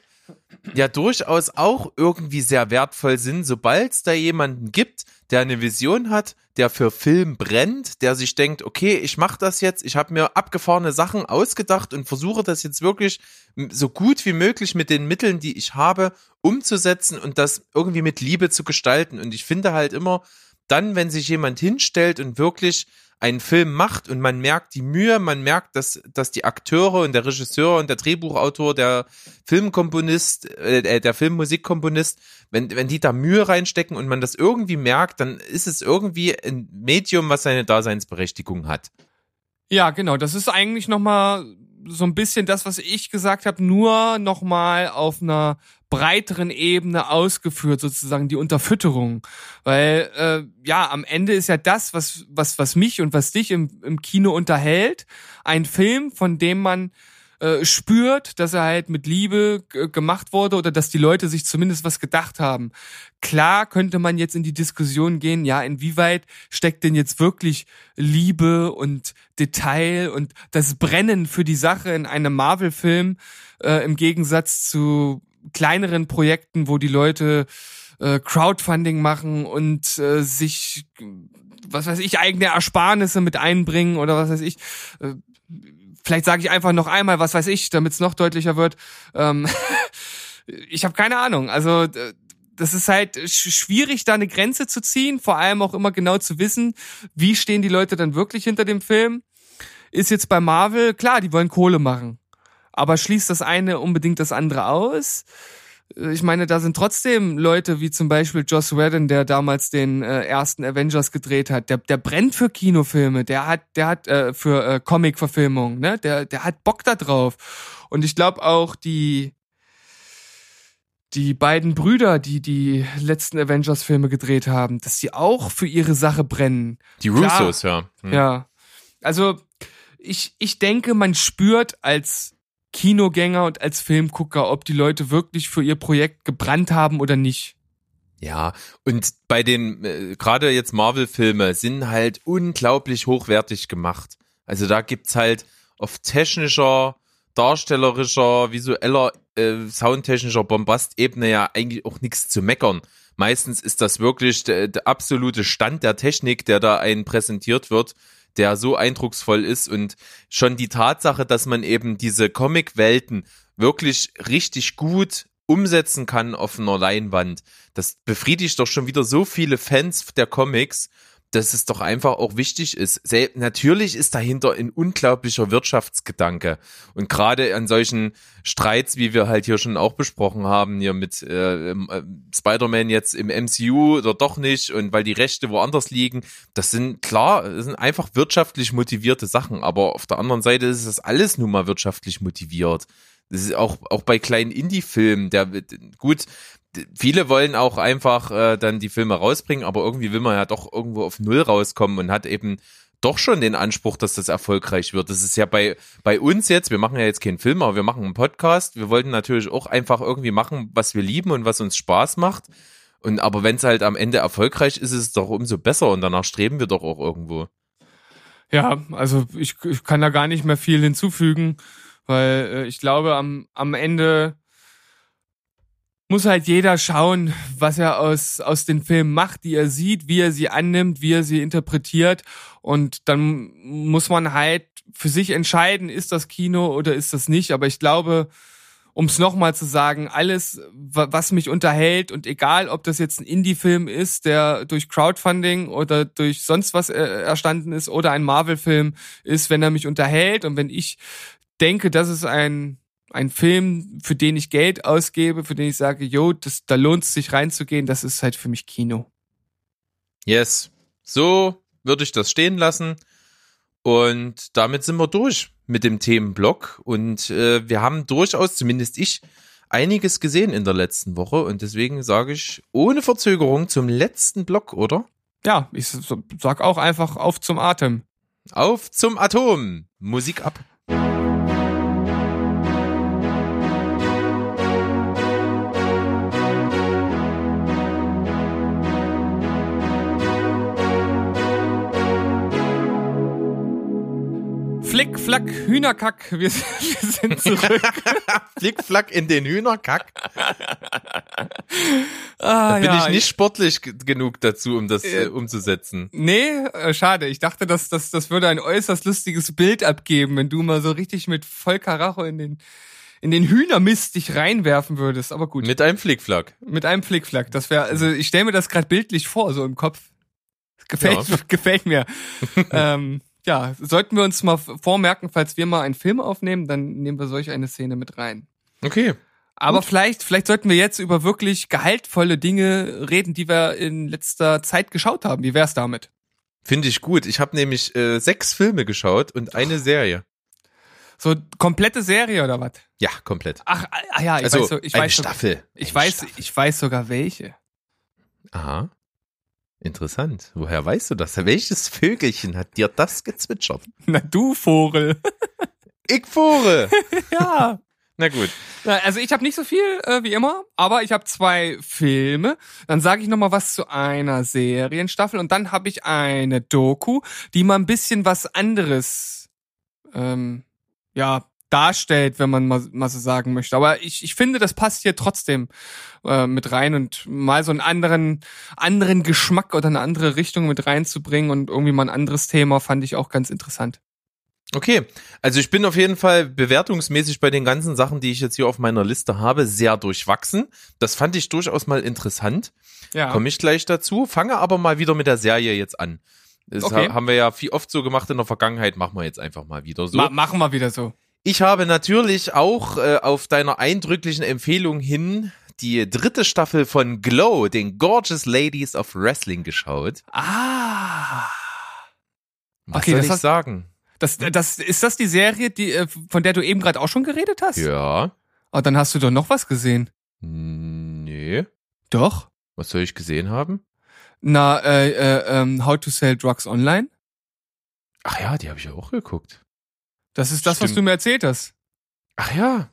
ja durchaus auch irgendwie sehr wertvoll sind, sobald es da jemanden gibt, der eine Vision hat, der für Film brennt, der sich denkt, okay, ich mache das jetzt, ich habe mir abgefahrene Sachen ausgedacht und versuche das jetzt wirklich so gut wie möglich mit den Mitteln, die ich habe, umzusetzen und das irgendwie mit Liebe zu gestalten. Und ich finde halt immer, dann, wenn sich jemand hinstellt und wirklich einen Film macht und man merkt die Mühe, man merkt, dass, dass die Akteure und der Regisseur und der Drehbuchautor, der Filmkomponist, äh, äh, der Filmmusikkomponist, wenn, wenn die da Mühe reinstecken und man das irgendwie merkt, dann ist es irgendwie ein Medium, was seine Daseinsberechtigung hat. Ja, genau. Das ist eigentlich nochmal so ein bisschen das, was ich gesagt habe, nur nochmal auf einer breiteren Ebene ausgeführt, sozusagen die Unterfütterung. Weil äh, ja, am Ende ist ja das, was, was, was mich und was dich im, im Kino unterhält, ein Film, von dem man äh, spürt, dass er halt mit Liebe gemacht wurde oder dass die Leute sich zumindest was gedacht haben. Klar könnte man jetzt in die Diskussion gehen, ja, inwieweit steckt denn jetzt wirklich Liebe und Detail und das Brennen für die Sache in einem Marvel-Film äh, im Gegensatz zu kleineren Projekten, wo die Leute äh, Crowdfunding machen und äh, sich was weiß ich, eigene Ersparnisse mit einbringen oder was weiß ich. Äh, vielleicht sage ich einfach noch einmal, was weiß ich, damit es noch deutlicher wird. Ähm, ich habe keine Ahnung. Also das ist halt schwierig, da eine Grenze zu ziehen, vor allem auch immer genau zu wissen, wie stehen die Leute dann wirklich hinter dem Film. Ist jetzt bei Marvel, klar, die wollen Kohle machen. Aber schließt das eine unbedingt das andere aus? Ich meine, da sind trotzdem Leute wie zum Beispiel Joss Whedon, der damals den äh, ersten Avengers gedreht hat. Der, der brennt für Kinofilme, der hat, der hat äh, für äh, Comic-Verfilmung, ne? Der, der hat Bock da drauf. Und ich glaube auch die die beiden Brüder, die die letzten Avengers-Filme gedreht haben, dass die auch für ihre Sache brennen. Die Russos, ja. Hm. Ja. Also ich, ich denke, man spürt als Kinogänger und als Filmgucker, ob die Leute wirklich für ihr Projekt gebrannt haben oder nicht. Ja, und bei den, äh, gerade jetzt Marvel-Filme sind halt unglaublich hochwertig gemacht. Also da gibt's halt auf technischer, darstellerischer, visueller, äh, soundtechnischer Bombastebene ja eigentlich auch nichts zu meckern. Meistens ist das wirklich der, der absolute Stand der Technik, der da einen präsentiert wird der so eindrucksvoll ist und schon die Tatsache, dass man eben diese Comic-Welten wirklich richtig gut umsetzen kann auf einer Leinwand, das befriedigt doch schon wieder so viele Fans der Comics dass es doch einfach auch wichtig ist. Natürlich ist dahinter ein unglaublicher Wirtschaftsgedanke. Und gerade an solchen Streits, wie wir halt hier schon auch besprochen haben, hier mit äh, äh, Spider-Man jetzt im MCU oder doch nicht und weil die Rechte woanders liegen, das sind klar, das sind einfach wirtschaftlich motivierte Sachen. Aber auf der anderen Seite ist das alles nun mal wirtschaftlich motiviert. Das ist auch, auch bei kleinen Indie-Filmen, der, gut, viele wollen auch einfach äh, dann die Filme rausbringen, aber irgendwie will man ja doch irgendwo auf Null rauskommen und hat eben doch schon den Anspruch, dass das erfolgreich wird. Das ist ja bei, bei uns jetzt, wir machen ja jetzt keinen Film, aber wir machen einen Podcast. Wir wollten natürlich auch einfach irgendwie machen, was wir lieben und was uns Spaß macht. Und aber wenn es halt am Ende erfolgreich ist, ist es doch umso besser und danach streben wir doch auch irgendwo. Ja, also ich, ich kann da gar nicht mehr viel hinzufügen Weil äh, ich glaube, am, am Ende muss halt jeder schauen, was er aus, aus den Filmen macht, die er sieht, wie er sie annimmt, wie er sie interpretiert. Und dann muss man halt für sich entscheiden, ist das Kino oder ist das nicht. Aber ich glaube, um es nochmal zu sagen, alles, wa- was mich unterhält und egal, ob das jetzt ein Indie-Film ist, der durch Crowdfunding oder durch sonst was äh, erstanden ist oder ein Marvel-Film ist, wenn er mich unterhält und wenn ich denke, das ist ein ein Film, für den ich Geld ausgebe, für den ich sage, yo, das, da lohnt es sich reinzugehen, das ist halt für mich Kino. Yes. So würde ich das stehen lassen. Und damit sind wir durch mit dem Themenblock. Und äh, wir haben durchaus, zumindest ich, einiges gesehen in der letzten Woche. Und deswegen sage ich ohne Verzögerung zum letzten Block, oder? Ja, ich sag auch einfach auf zum Atem. Auf zum Atom. Musik ab. Flick, Flack, Hühnerkack, wir, sind- zurück. Flickflack in den Hühnerkack. ah, Bin ja, ich nicht sportlich genug dazu, um das Äh, äh, umzusetzen. Nee, äh, schade. Ich dachte, dass das, das würde ein äußerst lustiges Bild abgeben, wenn du mal so richtig mit voll Karacho in den, in den Hühnermist dich reinwerfen würdest. Aber gut, mit, Mit einem Flickflack. einem Flickflack. Das wäre, also ich stelle mir das gerade bildlich vor, so im Kopf. Gefällt, Ja. gefällt mir. ähm, ja, sollten wir uns mal vormerken, falls wir mal einen Film aufnehmen, dann nehmen wir solch eine Szene mit rein. Okay. Aber vielleicht, vielleicht sollten wir jetzt über wirklich gehaltvolle Dinge reden, die wir in letzter Zeit geschaut haben. Wie wär's damit? Finde ich gut. Ich habe nämlich äh, sechs Filme geschaut und eine Serie. So komplette Serie oder was? Ja, komplett. Ach, ah, ja, ich also weiß, so- ich eine weiß, so- Staffel. ich Eine weiß, Staffel. ich weiß sogar welche. Aha. Interessant. Woher weißt du das? Welches Vögelchen hat dir das gezwitschert? Na du Vogel. Ich Vogel. ja. Na gut. Also ich habe nicht so viel äh, wie immer, aber ich habe zwei Filme. Dann sage ich noch mal was zu einer Serienstaffel und dann habe ich eine Doku, die mal ein bisschen was anderes ähm, ja darstellt, wenn man mal, mal so sagen möchte. Aber ich, ich finde, das passt hier trotzdem äh, mit rein und mal so einen anderen anderen Geschmack oder eine andere Richtung mit reinzubringen und irgendwie mal ein anderes Thema fand ich auch ganz interessant. Okay, also ich bin auf jeden Fall bewertungsmäßig bei den ganzen Sachen, die ich jetzt hier auf meiner Liste habe, sehr durchwachsen. Das fand ich durchaus mal interessant. Ja. Komme ich gleich dazu. Fange aber mal wieder mit der Serie jetzt an. Das Okay. ha- haben wir ja viel oft so gemacht in der Vergangenheit, machen wir jetzt einfach mal wieder so. Ma machen wir wieder so. Ich habe natürlich auch äh, auf deiner eindrücklichen Empfehlung hin die dritte Staffel von Glow, den Gorgeous Ladies of Wrestling, geschaut. Ah. Was Okay, soll ich hast- sagen? Das, das, ist das die Serie, die, äh, von der du eben gerade auch schon geredet hast? Ja. Oh, dann hast du doch noch was gesehen. Nee. Doch. Was soll ich gesehen haben? Na, äh, äh, ähm, How to Sell Drugs Online. Ach ja, die habe ich ja auch geguckt. Das ist das, was Stimmt. du mir erzählt hast. Ach ja.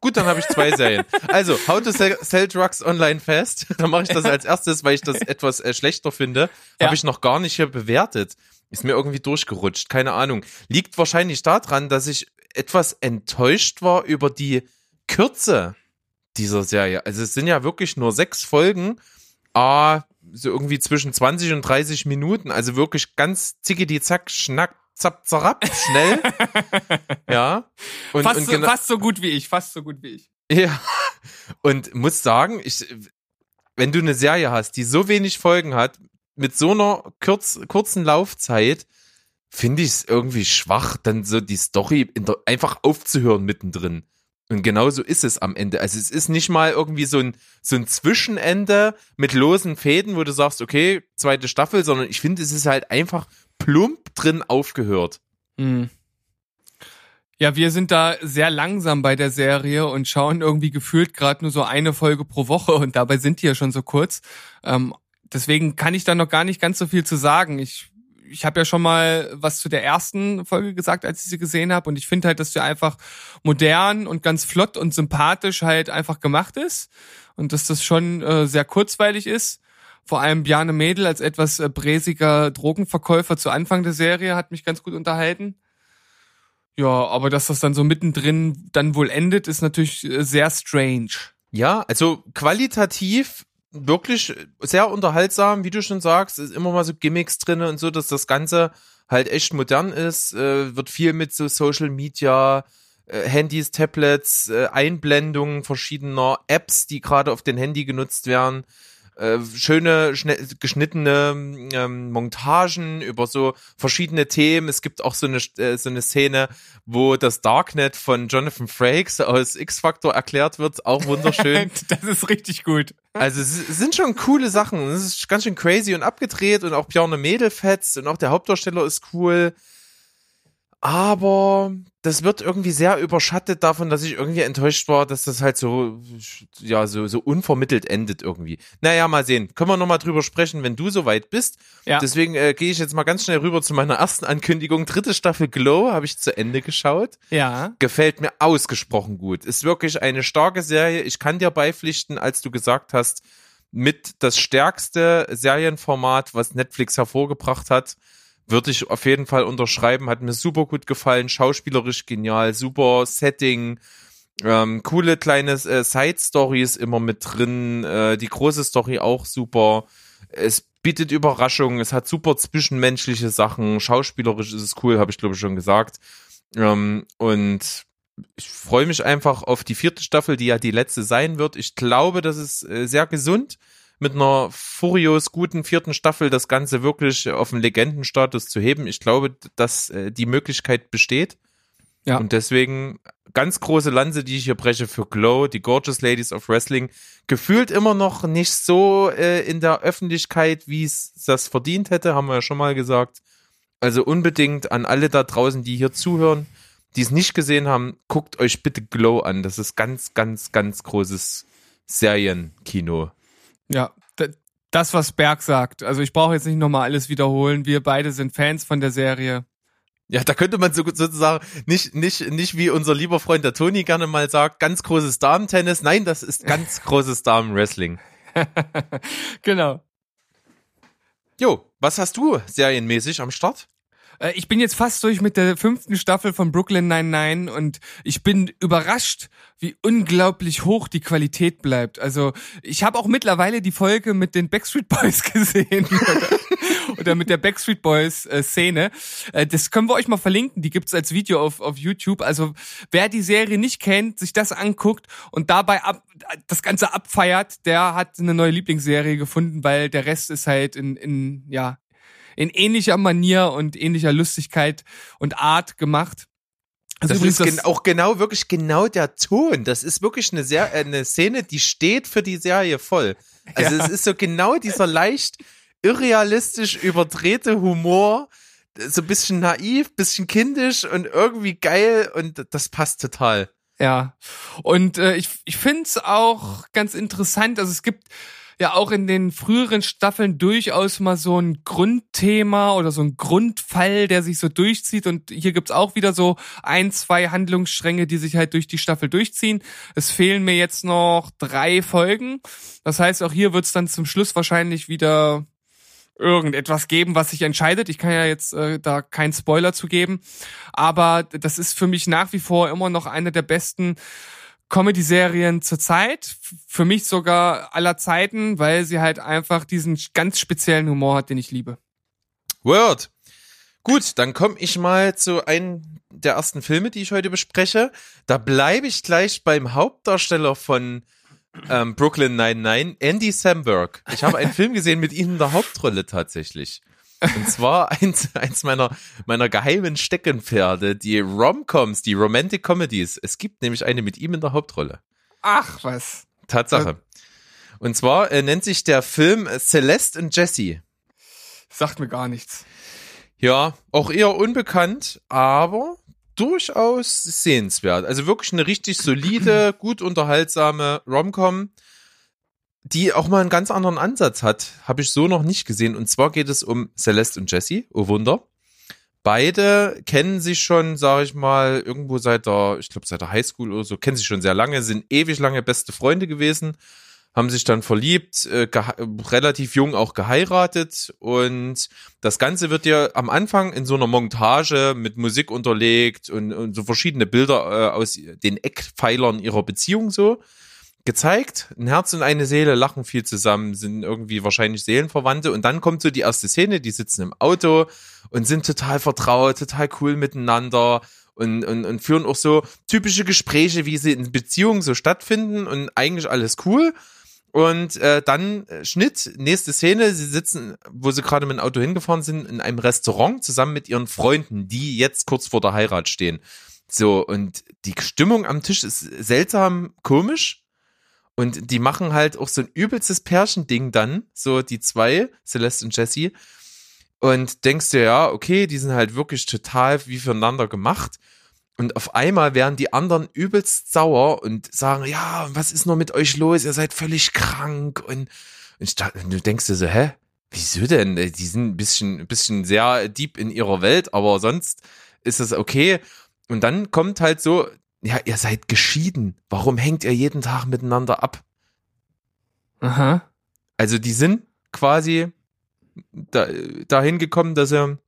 Gut, dann habe ich zwei Serien. Also, How to Sell, Sell Drugs Online Fast. Dann mache ich das als erstes, weil ich das etwas äh, schlechter finde. Ja. Habe ich noch gar nicht hier bewertet. Ist mir irgendwie durchgerutscht. Keine Ahnung. Liegt wahrscheinlich daran, dass ich etwas enttäuscht war über die Kürze dieser Serie. Also es sind ja wirklich nur sechs Folgen. Ah, so irgendwie zwischen 20 und 30 Minuten. Also wirklich ganz zickidi zack, schnack, zapp, zerrapp, schnell. ja. Und, fast, und so, genau- fast so gut wie ich, fast so gut wie ich. ja, und muss sagen, ich, wenn du eine Serie hast, die so wenig Folgen hat, mit so einer kurz, kurzen Laufzeit, finde ich es irgendwie schwach, dann so die Story der, einfach aufzuhören mittendrin. Und genauso ist es am Ende. Also es ist nicht mal irgendwie so ein, so ein Zwischenende mit losen Fäden, wo du sagst, okay, zweite Staffel, sondern ich finde, es ist halt einfach plump drin aufgehört. Hm. Ja, wir sind da sehr langsam bei der Serie und schauen irgendwie gefühlt gerade nur so eine Folge pro Woche und dabei sind die ja schon so kurz. Ähm, deswegen kann ich da noch gar nicht ganz so viel zu sagen. Ich, ich habe ja schon mal was zu der ersten Folge gesagt, als ich sie gesehen habe und ich finde halt, dass sie einfach modern und ganz flott und sympathisch halt einfach gemacht ist und dass das schon äh, sehr kurzweilig ist. Vor allem Bjarne Mädel als etwas äh, bräsiger Drogenverkäufer zu Anfang der Serie hat mich ganz gut unterhalten. Ja, aber dass das dann so mittendrin dann wohl endet, ist natürlich äh, sehr strange. Ja, also qualitativ wirklich sehr unterhaltsam, wie du schon sagst, ist immer mal so Gimmicks drin und so, dass das Ganze halt echt modern ist, äh, wird viel mit so Social Media, Handys, Tablets, Einblendungen verschiedener Apps, die gerade auf den Handy genutzt werden, äh, schöne geschnittene ähm, Montagen über so verschiedene Themen. Es gibt auch so eine äh, so eine Szene, wo das Darknet von Jonathan Frakes aus X-Factor erklärt wird, auch wunderschön. das ist richtig gut. Also es sind schon coole Sachen. Es ist ganz schön crazy und abgedreht und auch Bjarne Mädel fetzt und auch der Hauptdarsteller ist cool. Aber das wird irgendwie sehr überschattet davon, dass ich irgendwie enttäuscht war, dass das halt so, ja, so, so unvermittelt endet irgendwie. Naja, mal sehen. Können wir nochmal drüber sprechen, wenn du soweit bist. Ja. Deswegen äh, gehe ich jetzt mal ganz schnell rüber zu meiner ersten Ankündigung. Dritte Staffel Glow habe ich zu Ende geschaut Ja. gefällt mir ausgesprochen gut. Ist wirklich eine starke Serie. Ich kann dir beipflichten, als du gesagt hast, mit das stärkste Serienformat, was Netflix hervorgebracht hat, würde ich auf jeden Fall unterschreiben. Hat mir super gut gefallen, schauspielerisch genial, super Setting, ähm, coole kleine äh, Side-Stories immer mit drin, äh, die große Story auch super. Es bietet Überraschungen, es hat super zwischenmenschliche Sachen, schauspielerisch ist es cool, habe ich glaube ich schon gesagt. Ähm, und ich freue mich einfach auf die vierte Staffel, die ja die letzte sein wird. Ich glaube, das ist äh, sehr gesund, mit einer furios guten vierten Staffel das Ganze wirklich auf den Legendenstatus zu heben. Ich glaube, dass äh, die Möglichkeit besteht. Ja. Und deswegen ganz große Lanze, die ich hier breche für Glow, die Gorgeous Ladies of Wrestling. Gefühlt immer noch nicht so äh, in der Öffentlichkeit, wie es das verdient hätte, haben wir ja schon mal gesagt. Also unbedingt an alle da draußen, die hier zuhören, die es nicht gesehen haben, guckt euch bitte Glow an. Das ist ganz, ganz, ganz großes Serienkino. Ja. Das, was Berg sagt. Also ich brauche jetzt nicht nochmal alles wiederholen. Wir beide sind Fans von der Serie. Ja, da könnte man so, sozusagen nicht, nicht, nicht wie unser lieber Freund der Toni gerne mal sagt, ganz großes Damen-Tennis. Nein, das ist ganz großes Damen-Wrestling. genau. Jo, was hast du serienmäßig am Start? Äh, Ich bin jetzt fast durch mit der fünften Staffel von Brooklyn 99 und ich bin überrascht, wie unglaublich hoch die Qualität bleibt. Also ich habe auch mittlerweile die Folge mit den Backstreet Boys gesehen oder, mit der Backstreet Boys äh, Szene. Äh, das können wir euch mal verlinken. Die gibt's als Video auf, auf YouTube. Also wer die Serie nicht kennt, sich das anguckt und dabei ab, das Ganze abfeiert, der hat eine neue Lieblingsserie gefunden, weil der Rest ist halt in, in ja in ähnlicher Manier und ähnlicher Lustigkeit und Art gemacht. Also Das ist gen auch genau, wirklich genau der Ton. Das ist wirklich eine, sehr, äh, eine Szene, die steht für die Serie voll. Also Ja. es ist so genau dieser leicht irrealistisch überdrehte Humor, so ein bisschen naiv, bisschen kindisch und irgendwie geil und das passt total. Ja. Und äh, ich, ich finde es auch ganz interessant. Also es gibt ja auch in den früheren Staffeln durchaus mal so ein Grundthema oder so ein Grundfall, der sich so durchzieht. Und hier gibt's auch wieder so ein, zwei Handlungsstränge, die sich halt durch die Staffel durchziehen. Es fehlen mir jetzt noch drei Folgen. Das heißt, auch hier wird's dann zum Schluss wahrscheinlich wieder irgendetwas geben, was sich entscheidet. Ich kann ja jetzt äh, da keinen Spoiler zu geben, aber das ist für mich nach wie vor immer noch eine der besten Comedy-Serien zur Zeit. Für mich sogar aller Zeiten, weil sie halt einfach diesen ganz speziellen Humor hat, den ich liebe. Word. Gut, dann komme ich mal zu einem der ersten Filme, die ich heute bespreche. Da bleibe ich gleich beim Hauptdarsteller von ähm, Brooklyn 99, Andy Samberg. Ich habe einen Film gesehen mit ihm in der Hauptrolle tatsächlich. Und zwar eins, eins meiner, meiner geheimen Steckenpferde, die Romcoms, die Romantic Comedies. Es gibt nämlich eine mit ihm in der Hauptrolle. Ach, was. Tatsache. Und zwar äh, nennt sich der Film Celeste und Jesse. Sagt mir gar nichts. Ja, auch eher unbekannt, aber durchaus sehenswert. Also wirklich eine richtig solide, gut unterhaltsame Romcom, die auch mal einen ganz anderen Ansatz hat. Habe ich so noch nicht gesehen. Und zwar geht es um Celeste und Jesse. Oh Wunder. Beide kennen sich schon, sage ich mal, irgendwo seit der, ich glaube seit der Highschool oder so, kennen sich schon sehr lange, sind ewig lange beste Freunde gewesen, haben sich dann verliebt, äh, relativ jung auch geheiratet und das Ganze wird dir am Anfang in so einer Montage mit Musik unterlegt und, und so verschiedene Bilder äh, aus den Eckpfeilern ihrer Beziehung so gezeigt. Ein Herz und eine Seele lachen viel zusammen, sind irgendwie wahrscheinlich Seelenverwandte und dann kommt so die erste Szene, die sitzen im Auto und sind total vertraut, total cool miteinander und, und, und führen auch so typische Gespräche, wie sie in Beziehungen so stattfinden und eigentlich alles cool. Und äh, dann äh, Schnitt, nächste Szene, sie sitzen, wo sie gerade mit dem Auto hingefahren sind, in einem Restaurant zusammen mit ihren Freunden, die jetzt kurz vor der Heirat stehen. So, und die Stimmung am Tisch ist seltsam komisch. Und die machen halt auch so ein übelstes Pärchending dann, so die zwei, Celeste und Jessie. Und denkst dir, ja, okay, die sind halt wirklich total wie füreinander gemacht. Und auf einmal werden die anderen übelst sauer und sagen, ja, was ist noch mit euch los? Ihr seid völlig krank. Und, und du denkst dir so, hä? Wieso denn? Die sind ein bisschen, ein bisschen sehr deep in ihrer Welt, aber sonst ist es okay. Und dann kommt halt so, ja, ihr seid geschieden. Warum hängt ihr jeden Tag miteinander ab? Aha. Also die sind quasi da, dahin gekommen, dass sie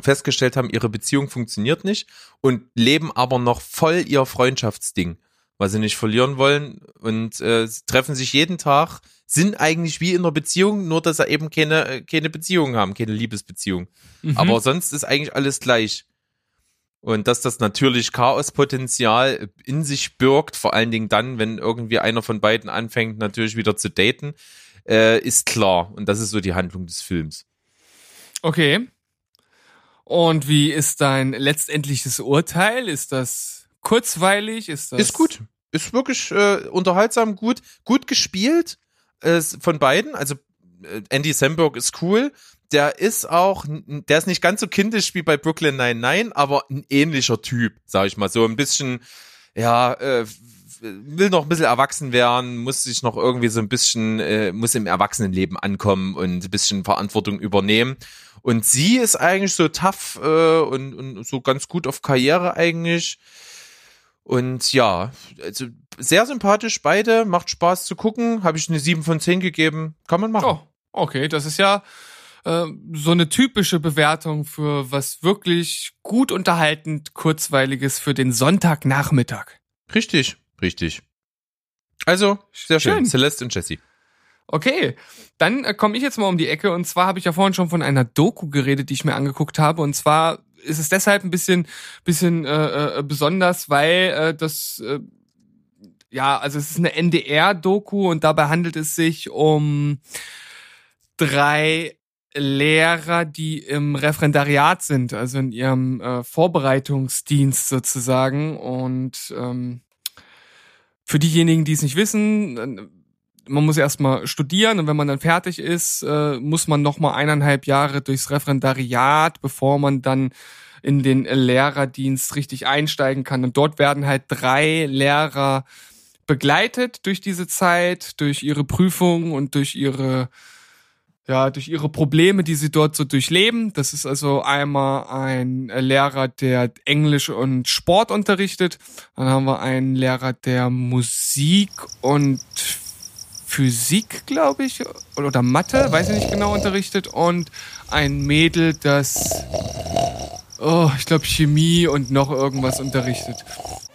festgestellt haben, ihre Beziehung funktioniert nicht und leben aber noch voll ihr Freundschaftsding, was sie nicht verlieren wollen und äh, treffen sich jeden Tag, sind eigentlich wie in einer Beziehung, nur dass sie eben keine, äh, keine Beziehung haben, keine Liebesbeziehung. Mhm. Aber sonst ist eigentlich alles gleich. Und dass das natürlich Chaospotenzial in sich birgt, vor allen Dingen dann, wenn irgendwie einer von beiden anfängt, natürlich wieder zu daten, äh, ist klar. Und das ist so die Handlung des Films. Okay. Und wie ist dein letztendliches Urteil? Ist das kurzweilig? Ist das Ist gut. Ist wirklich äh, unterhaltsam, gut, gut gespielt äh, von beiden. Also äh, Andy Samberg ist cool. Der ist auch, der ist nicht ganz so kindisch wie bei Brooklyn Nine-Nine, aber ein ähnlicher Typ, sag ich mal. So ein bisschen, ja, äh, will noch ein bisschen erwachsen werden, muss sich noch irgendwie so ein bisschen, äh, muss im Erwachsenenleben ankommen und ein bisschen Verantwortung übernehmen. Und sie ist eigentlich so tough äh, und, und so ganz gut auf Karriere eigentlich. Und ja, also sehr sympathisch beide, macht Spaß zu gucken. Habe ich eine 7 von 10 gegeben. Kann man machen. Oh, okay. Das ist ja äh, so eine typische Bewertung für was wirklich gut unterhaltend, kurzweiliges für den Sonntagnachmittag. Richtig, richtig. Also, sehr schön. Schön. Celeste und Jessie. Okay, dann äh, komme ich jetzt mal um die Ecke und zwar habe ich ja vorhin schon von einer Doku geredet, die ich mir angeguckt habe und zwar ist es deshalb ein bisschen bisschen äh, äh, besonders, weil äh, das äh, ja, also es ist eine NDR-Doku und dabei handelt es sich um drei Lehrer, die im Referendariat sind, also in ihrem äh, Vorbereitungsdienst sozusagen und ähm, für diejenigen, die es nicht wissen, man muss erstmal studieren und wenn man dann fertig ist, äh, muss man nochmal eineinhalb Jahre durchs Referendariat, bevor man dann in den Lehrerdienst richtig einsteigen kann. Und dort werden halt drei Lehrer begleitet durch diese Zeit, durch ihre Prüfung und durch ihre ja, durch ihre Probleme, die sie dort so durchleben. Das ist also einmal ein Lehrer, der Englisch und Sport unterrichtet. Dann haben wir einen Lehrer, der Musik und Physik, glaube ich, oder Mathe, weiß ich nicht genau, unterrichtet. Und ein Mädel, das, oh, ich glaube, Chemie und noch irgendwas unterrichtet.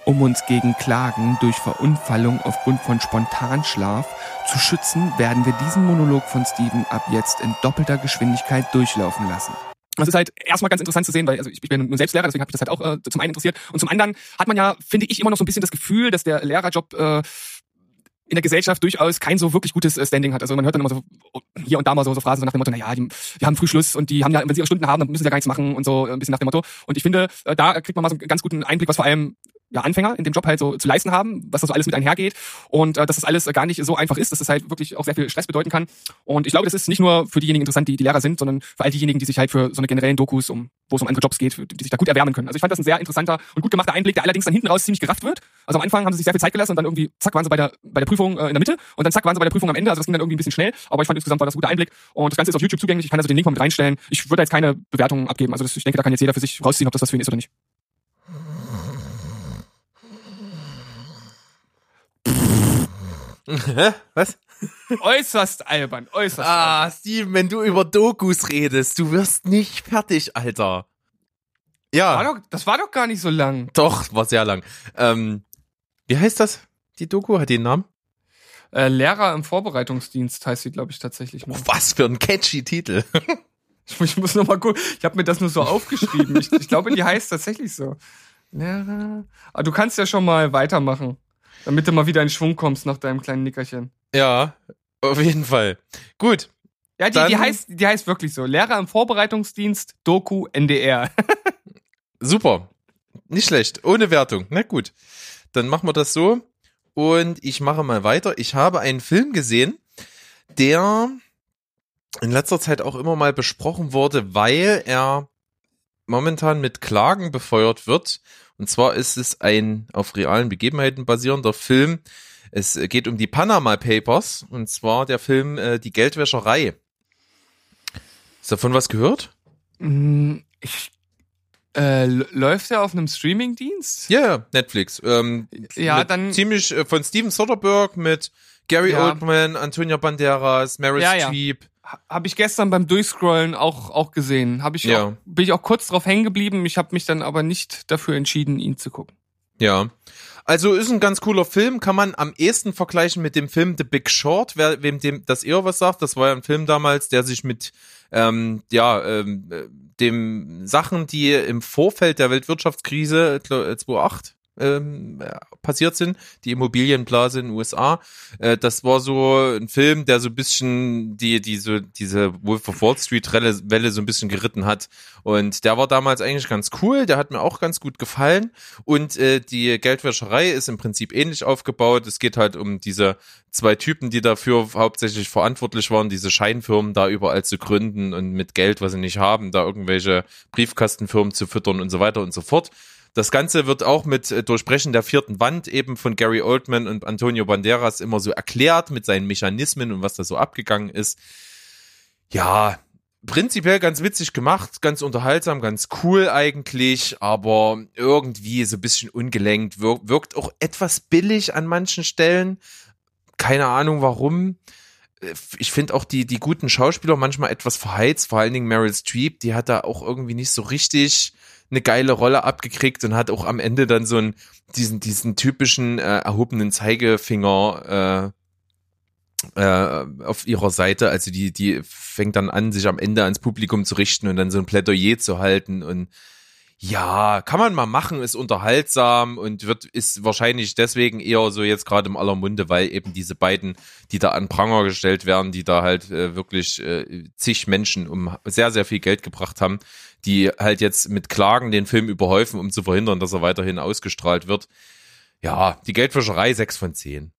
Um uns gegen Klagen durch Verunfallung aufgrund von Spontanschlaf zu schützen, werden wir diesen Monolog von Steven ab jetzt in doppelter Geschwindigkeit durchlaufen lassen. Das ist halt erstmal ganz interessant zu sehen, weil also ich, ich bin nun selbst Lehrer, deswegen habe ich das halt auch äh, zum einen interessiert. Und zum anderen hat man ja, finde ich, immer noch so ein bisschen das Gefühl, dass der Lehrerjob äh, in der Gesellschaft durchaus kein so wirklich gutes äh, Standing hat. Also man hört dann immer so hier und da mal so, so Phrasen so nach dem Motto, naja, die, die haben Frühschluss und die haben ja, wenn sie ihre Stunden haben, dann müssen sie ja gar nichts machen und so ein bisschen nach dem Motto. Und ich finde, äh, da kriegt man mal so einen ganz guten Einblick, was vor allem ja, Anfänger in dem Job halt so zu leisten haben, was da so alles mit einhergeht und äh, dass das alles gar nicht so einfach ist, dass das halt wirklich auch sehr viel Stress bedeuten kann. Und ich glaube, das ist nicht nur für diejenigen interessant, die, die Lehrer sind, sondern für all diejenigen, die sich halt für so eine generellen Dokus, um, wo es um andere Jobs geht, die sich da gut erwärmen können. Also ich fand das ein sehr interessanter und gut gemachter Einblick, der allerdings dann hinten raus ziemlich gerafft wird. Also am Anfang haben sie sich sehr viel Zeit gelassen und dann irgendwie, zack, waren sie bei der, bei der Prüfung äh, in der Mitte und dann zack, waren sie bei der Prüfung am Ende. Also das ging dann irgendwie ein bisschen schnell, aber ich fand insgesamt war das ein guter Einblick und das Ganze ist auf YouTube zugänglich. Ich kann also den Link mal mit reinstellen. Ich würde jetzt keine Bewertungen abgeben. Also das, ich denke, da kann jetzt jeder für sich rausziehen, ob das was für ihn ist oder nicht. Hä? Was? äußerst albern, äußerst Ah, Steven, wenn du über Dokus redest, du wirst nicht fertig, Alter. Ja, War doch, das war doch gar nicht so lang. doch, war sehr lang. Ähm, wie heißt das? Die Doku hat den Namen? Äh, Lehrer im Vorbereitungsdienst heißt sie, glaube ich, tatsächlich nur. Oh, was für ein catchy Titel. Ich, ich muss noch mal gucken. Ich habe mir das nur so aufgeschrieben. Ich, ich glaube, die heißt tatsächlich so. Lehrer. Aber du kannst ja schon mal weitermachen, damit du mal wieder in Schwung kommst nach deinem kleinen Nickerchen. ja, auf jeden Fall. Gut, Ja, die, die, heißt, die heißt wirklich so. Lehrer im Vorbereitungsdienst, Doku, NDR. super. Nicht schlecht. Ohne Wertung. Na gut. Dann machen wir das so. Und ich mache mal weiter. Ich habe einen Film gesehen, der in letzter Zeit auch immer mal besprochen wurde, weil er momentan mit Klagen befeuert wird. Und zwar ist es ein auf realen Begebenheiten basierender Film. Es geht um die Panama Papers. Und zwar der Film äh, Die Geldwäscherei. Hast du davon was gehört? Mm, ich, äh, läuft der auf einem Streamingdienst? Ja, ja, Netflix. Ähm, Ja, dann- ziemlich äh, von Steven Soderbergh mit Gary Ja. Oldman, Antonia Banderas, Meryl Ja, ja. Habe ich gestern beim Durchscrollen auch, auch gesehen. Hab ich Ja. auch, bin ich auch kurz drauf hängen geblieben. Ich habe mich dann aber nicht dafür entschieden, ihn zu gucken. Ja. Also ist ein ganz cooler Film, kann man am ehesten vergleichen mit dem Film The Big Short, wer, wem dem das eher was sagt. Das war ja ein Film damals, der sich mit ähm, ja ähm, äh, dem Sachen, die im Vorfeld der Weltwirtschaftskrise ich glaub, äh, 2008 ähm, äh, passiert sind, die Immobilienblase in den USA. Äh, das war so ein Film, der so ein bisschen die diese diese Wolf of Wall Street Welle so ein bisschen geritten hat und der war damals eigentlich ganz cool, der hat mir auch ganz gut gefallen und äh, die Geldwäscherei ist im Prinzip ähnlich aufgebaut. Es geht halt um diese zwei Typen, die dafür hauptsächlich verantwortlich waren, diese Scheinfirmen da überall zu gründen und mit Geld, was sie nicht haben, da irgendwelche Briefkastenfirmen zu füttern und so weiter und so fort. Das Ganze wird auch mit äh, Durchbrechen der vierten Wand eben von Gary Oldman und Antonio Banderas immer so erklärt mit seinen Mechanismen und was da so abgegangen ist. Ja, prinzipiell ganz witzig gemacht, ganz unterhaltsam, ganz cool eigentlich, aber irgendwie so ein bisschen ungelenkt, wir wirkt auch etwas billig an manchen Stellen. Keine Ahnung warum. Äh, Ich finde auch die, die guten Schauspieler manchmal etwas verheizt, vor allen Dingen Meryl Streep, die hat da auch irgendwie nicht so richtig eine geile Rolle abgekriegt und hat auch am Ende dann so einen, diesen, diesen typischen äh, erhobenen Zeigefinger äh, äh, auf ihrer Seite. Also die, die fängt dann an, sich am Ende ans Publikum zu richten und dann so ein Plädoyer zu halten und ja, kann man mal machen, ist unterhaltsam und wird ist wahrscheinlich deswegen eher so jetzt gerade im aller Munde, weil eben diese beiden, die da an Pranger gestellt werden, die da halt äh, wirklich äh, zig Menschen um sehr sehr viel Geld gebracht haben, die halt jetzt mit Klagen den Film überhäufen, um zu verhindern, dass er weiterhin ausgestrahlt wird. Ja, die Geldwäscherei sechs von zehn.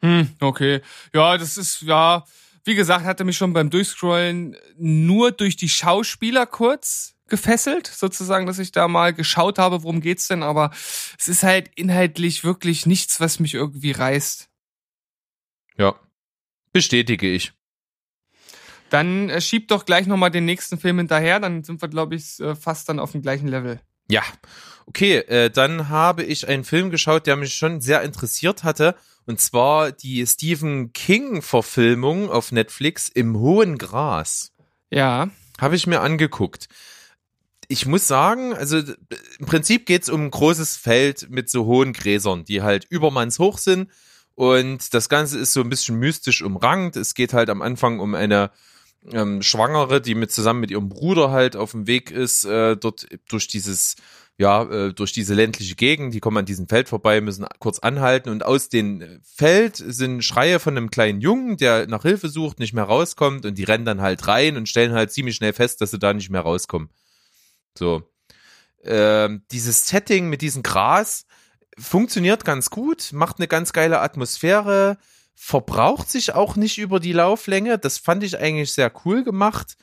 Hm, okay. Ja, das ist, ja, wie gesagt, hatte mich schon beim Durchscrollen nur durch die Schauspieler kurz gefesselt, sozusagen, dass ich da mal geschaut habe, worum geht's denn, aber es ist halt inhaltlich wirklich nichts, was mich irgendwie reißt. Ja, bestätige ich. Dann äh, schieb doch gleich nochmal den nächsten Film hinterher, dann sind wir, glaube ich, äh, fast dann auf dem gleichen Level. Ja, okay, äh, dann habe ich einen Film geschaut, der mich schon sehr interessiert hatte. Und zwar die Stephen King-Verfilmung auf Netflix im hohen Gras. Ja. Habe ich mir angeguckt. Ich muss sagen, also im Prinzip geht's um ein großes Feld mit so hohen Gräsern, die halt übermannshoch sind. Und das Ganze ist so ein bisschen mystisch umrankt. Es geht halt am Anfang um eine ähm, Schwangere, die mit zusammen mit ihrem Bruder halt auf dem Weg ist, äh, dort durch dieses, ja, äh, durch diese ländliche Gegend, die kommen an diesem Feld vorbei, müssen kurz anhalten und aus dem Feld sind Schreie von einem kleinen Jungen, der nach Hilfe sucht, nicht mehr rauskommt und die rennen dann halt rein und stellen halt ziemlich schnell fest, dass sie da nicht mehr rauskommen. So. Ähm, dieses Setting mit diesem Gras funktioniert ganz gut, macht eine ganz geile Atmosphäre, verbraucht sich auch nicht über die Lauflänge. Das fand ich eigentlich sehr cool gemacht.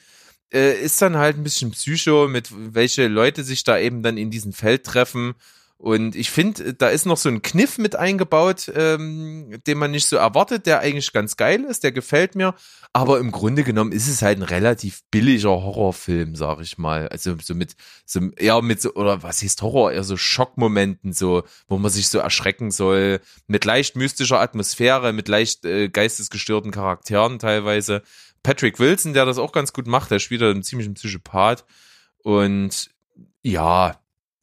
Äh, ist dann halt ein bisschen psycho, mit welche Leute sich da eben dann in diesem Feld treffen. Und ich finde, da ist noch so ein Kniff mit eingebaut, ähm, den man nicht so erwartet, der eigentlich ganz geil ist, der gefällt mir. Aber im Grunde genommen ist es halt ein relativ billiger Horrorfilm, sag ich mal. Also so mit, so eher mit so, oder was heißt Horror, eher so Schockmomenten, so, wo man sich so erschrecken soll, mit leicht mystischer Atmosphäre, mit leicht äh, geistesgestörten Charakteren teilweise. Patrick Wilson, der das auch ganz gut macht, der spielt da einen ziemlichen Psychopath. Und ja,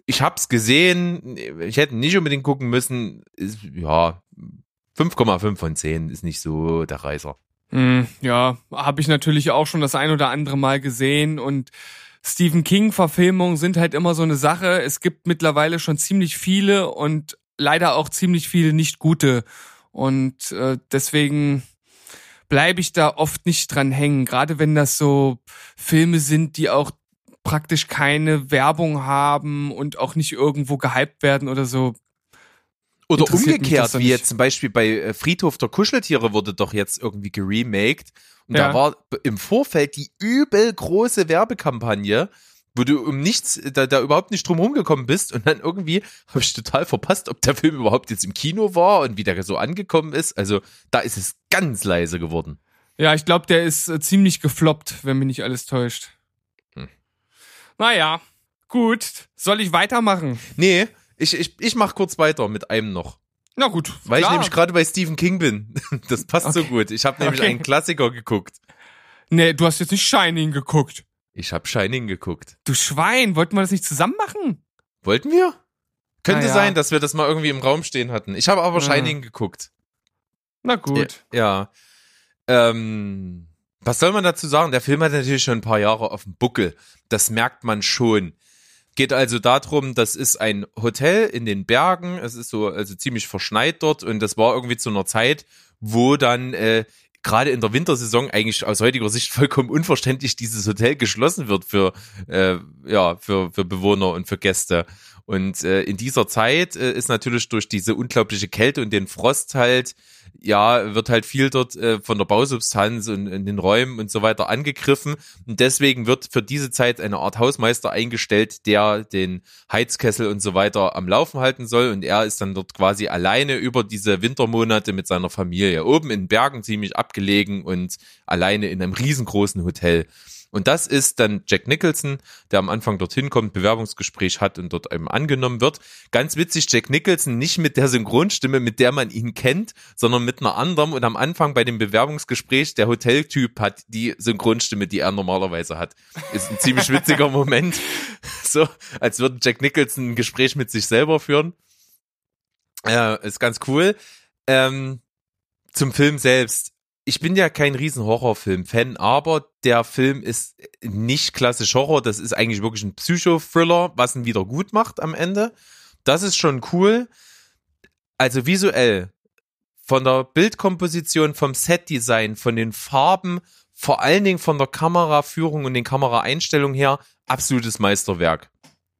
ich hab's gesehen, ich hätte nicht unbedingt gucken müssen. Ist, ja, 5,5 von 10 ist nicht so der Reißer. Mm, ja, habe ich natürlich auch schon das ein oder andere Mal gesehen und Stephen King Verfilmungen sind halt immer so eine Sache. Es gibt mittlerweile schon ziemlich viele und leider auch ziemlich viele nicht gute und äh, deswegen bleibe ich da oft nicht dran hängen, gerade wenn das so Filme sind, die auch praktisch keine Werbung haben und auch nicht irgendwo gehypt werden oder so. Oder umgekehrt, wie jetzt zum Beispiel bei äh, Friedhof der Kuscheltiere wurde doch jetzt irgendwie geremaked. Und Ja. da war im Vorfeld die übel große Werbekampagne, wo du um nichts, da, da überhaupt nicht drum rumgekommen bist. Und dann irgendwie habe ich total verpasst, ob der Film überhaupt jetzt im Kino war und wie der so angekommen ist. Also da ist es ganz leise geworden. Ja, ich glaube, der ist äh, ziemlich gefloppt, wenn mich nicht alles täuscht. Naja, gut. Soll ich weitermachen? Nee, ich, ich, ich mach kurz weiter mit einem noch. Na gut. Weil ich klar. nämlich gerade bei Stephen King bin. Das passt so Okay. gut. Ich habe nämlich Okay. einen Klassiker geguckt. Nee, du hast jetzt nicht Shining geguckt. Ich habe Shining geguckt. Du Schwein, wollten wir das nicht zusammen machen? Wollten wir? Könnte ja. sein, dass wir das mal irgendwie im Raum stehen hatten. Ich habe aber Ah. Shining geguckt. Na gut. Ja. Ähm, was soll man dazu sagen? Der Film hat natürlich schon ein paar Jahre auf dem Buckel. Das merkt man schon. Geht also darum, das ist ein Hotel in den Bergen. Es ist so also ziemlich verschneit dort und das war irgendwie zu einer Zeit, wo dann äh, gerade in der Wintersaison eigentlich aus heutiger Sicht vollkommen unverständlich dieses Hotel geschlossen wird für äh, ja für für Bewohner und für Gäste. Und äh, in dieser Zeit äh, ist natürlich durch diese unglaubliche Kälte und den Frost halt, ja, wird halt viel dort äh, von der Bausubstanz und in den Räumen und so weiter angegriffen. Und deswegen wird für diese Zeit eine Art Hausmeister eingestellt, der den Heizkessel und so weiter am Laufen halten soll. Und er ist dann dort quasi alleine über diese Wintermonate mit seiner Familie. Oben in Bergen ziemlich abgelegen und alleine in einem riesengroßen Hotel. Und das ist dann Jack Nicholson, der am Anfang dorthin kommt, Bewerbungsgespräch hat und dort eben angenommen wird. Ganz witzig, Jack Nicholson nicht mit der Synchronstimme, mit der man ihn kennt, sondern mit einer anderen. Und am Anfang bei dem Bewerbungsgespräch, der Hoteltyp hat die Synchronstimme, die er normalerweise hat. Ist ein ziemlich witziger Moment. So, als würde Jack Nicholson ein Gespräch mit sich selber führen. Äh, ist ganz cool. Ähm, zum Film selbst ich bin ja kein riesen Horrorfilm-Fan, aber der Film ist nicht klassisch Horror, das ist eigentlich wirklich ein Psycho-Thriller, was ihn wieder gut macht am Ende. Das ist schon cool. Also visuell, von der Bildkomposition, vom Setdesign, von den Farben, vor allen Dingen von der Kameraführung und den Kameraeinstellungen her, absolutes Meisterwerk.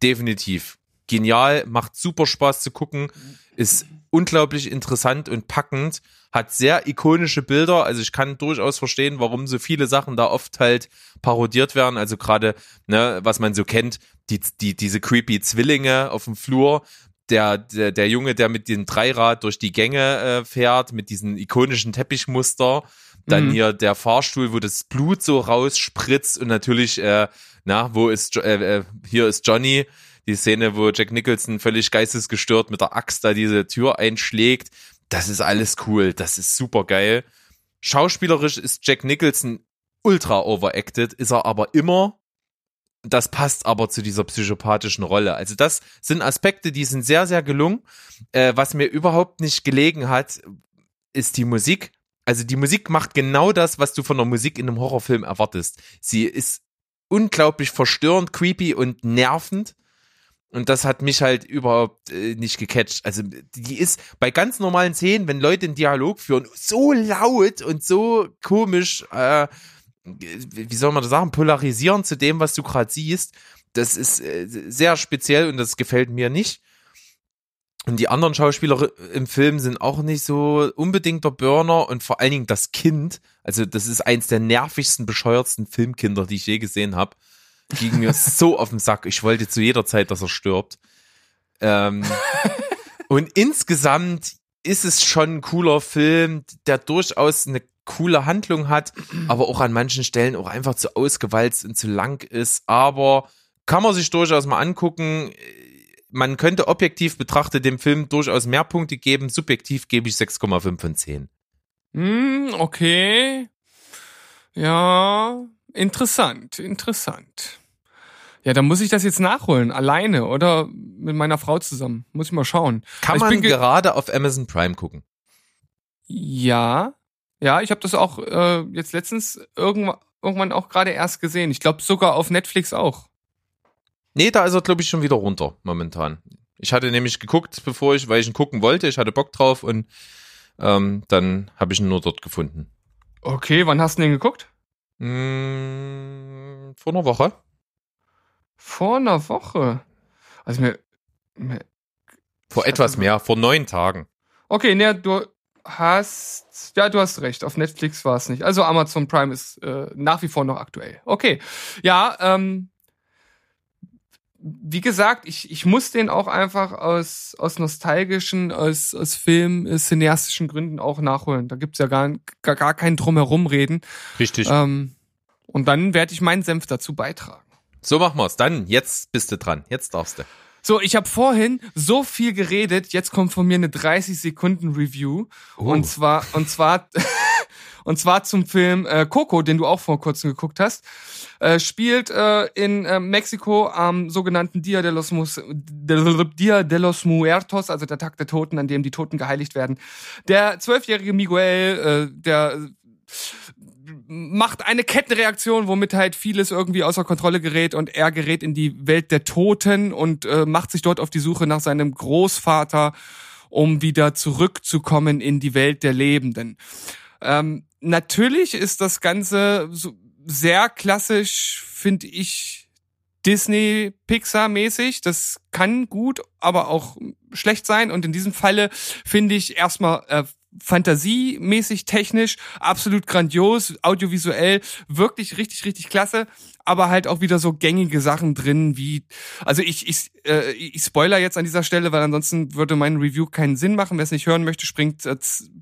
Definitiv. Genial, macht super Spaß zu gucken, ist unglaublich interessant und packend, hat sehr ikonische Bilder, also ich kann durchaus verstehen, warum so viele Sachen da oft halt parodiert werden, also gerade, ne, was man so kennt, die, die, diese creepy Zwillinge auf dem Flur, der, der, der Junge, der mit dem Dreirad durch die Gänge äh, fährt, mit diesen ikonischen Teppichmuster, dann Mhm. hier der Fahrstuhl, wo das Blut so rausspritzt und natürlich, äh, na, wo ist, Jo- äh, äh, hier ist Johnny, die Szene, wo Jack Nicholson völlig geistesgestört mit der Axt da diese Tür einschlägt. Das ist alles cool. Das ist super geil. Schauspielerisch ist Jack Nicholson ultra overacted, ist er aber immer. Das passt aber zu dieser psychopathischen Rolle. Also das sind Aspekte, die sind sehr, sehr gelungen. Äh, was mir überhaupt nicht gelegen hat, ist die Musik. Also die Musik macht genau das, was du von der Musik in einem Horrorfilm erwartest. Sie ist unglaublich verstörend, creepy und nervend. Und das hat mich halt überhaupt äh, nicht gecatcht. Also die ist bei ganz normalen Szenen, wenn Leute einen Dialog führen, so laut und so komisch, äh, wie soll man das sagen, polarisierend zu dem, was du gerade siehst. Das ist äh, sehr speziell und das gefällt mir nicht. Und die anderen Schauspieler im Film sind auch nicht so unbedingt der Burner und vor allen Dingen das Kind. Also das ist eins der nervigsten, bescheuertsten Filmkinder, die ich je gesehen habe. Ging mir so auf den Sack. Ich wollte zu jeder Zeit, dass er stirbt. Ähm, und insgesamt ist es schon ein cooler Film, der durchaus eine coole Handlung hat, aber auch an manchen Stellen auch einfach zu ausgewalzt und zu lang ist. Aber kann man sich durchaus mal angucken. Man könnte objektiv betrachtet dem Film durchaus mehr Punkte geben. Subjektiv gebe ich 6,5 von 10. Hm, okay. Ja, interessant, interessant. Ja, dann muss ich das jetzt nachholen, alleine oder mit meiner Frau zusammen. Muss ich mal schauen. Kann Ich man bin ge- gerade auf Amazon Prime gucken. Ja, ja, ich habe das auch äh, jetzt letztens irgendwann, irgendwann auch gerade erst gesehen. Ich glaube sogar auf Netflix auch. Nee, da ist er, glaube ich, schon wieder runter momentan. Ich hatte nämlich geguckt, bevor ich, weil ich ihn gucken wollte, ich hatte Bock drauf und ähm, dann habe ich ihn nur dort gefunden. Okay, wann hast du den geguckt? Mm, vor einer Woche. Vor einer Woche. Also mir, mir Vor etwas mehr, vor neun Tagen. Okay, ne, du hast, ja, du hast recht. Auf Netflix war es nicht. Also Amazon Prime ist äh, nach wie vor noch aktuell. Okay, ja, ähm, wie gesagt, ich, ich muss den auch einfach aus, aus nostalgischen, aus, aus Film, äh, cineastischen Gründen auch nachholen. Da gibt's ja gar, gar, gar kein Drumherum reden. Richtig. Ähm, und dann werde ich meinen Senf dazu beitragen. So machen wir's. Dann, jetzt bist du dran. Jetzt darfst du. So, ich habe vorhin so viel geredet, jetzt kommt von mir eine 30 Sekunden Review Oh. und zwar und zwar und zwar zum Film äh, Coco, den du auch vor kurzem geguckt hast. Äh, spielt äh, in äh, Mexiko am sogenannten Dia de los Mus Dia de los Muertos, also der Tag der Toten, an dem die Toten geheiligt werden. Der zwölfjährige Miguel, äh, der macht eine Kettenreaktion, womit halt vieles irgendwie außer Kontrolle gerät und er gerät in die Welt der Toten und äh, macht sich dort auf die Suche nach seinem Großvater, um wieder zurückzukommen in die Welt der Lebenden. Ähm, natürlich ist das Ganze so sehr klassisch, finde ich, Disney Pixar mäßig. Das kann gut, aber auch schlecht sein. Und in diesem Falle finde ich erstmal äh, fantasiemäßig technisch absolut grandios, audiovisuell wirklich richtig richtig klasse, aber halt auch wieder so gängige Sachen drin wie also ich ich äh, ich spoiler jetzt an dieser Stelle, weil ansonsten würde mein Review keinen Sinn machen. Wer es nicht hören möchte, springt äh,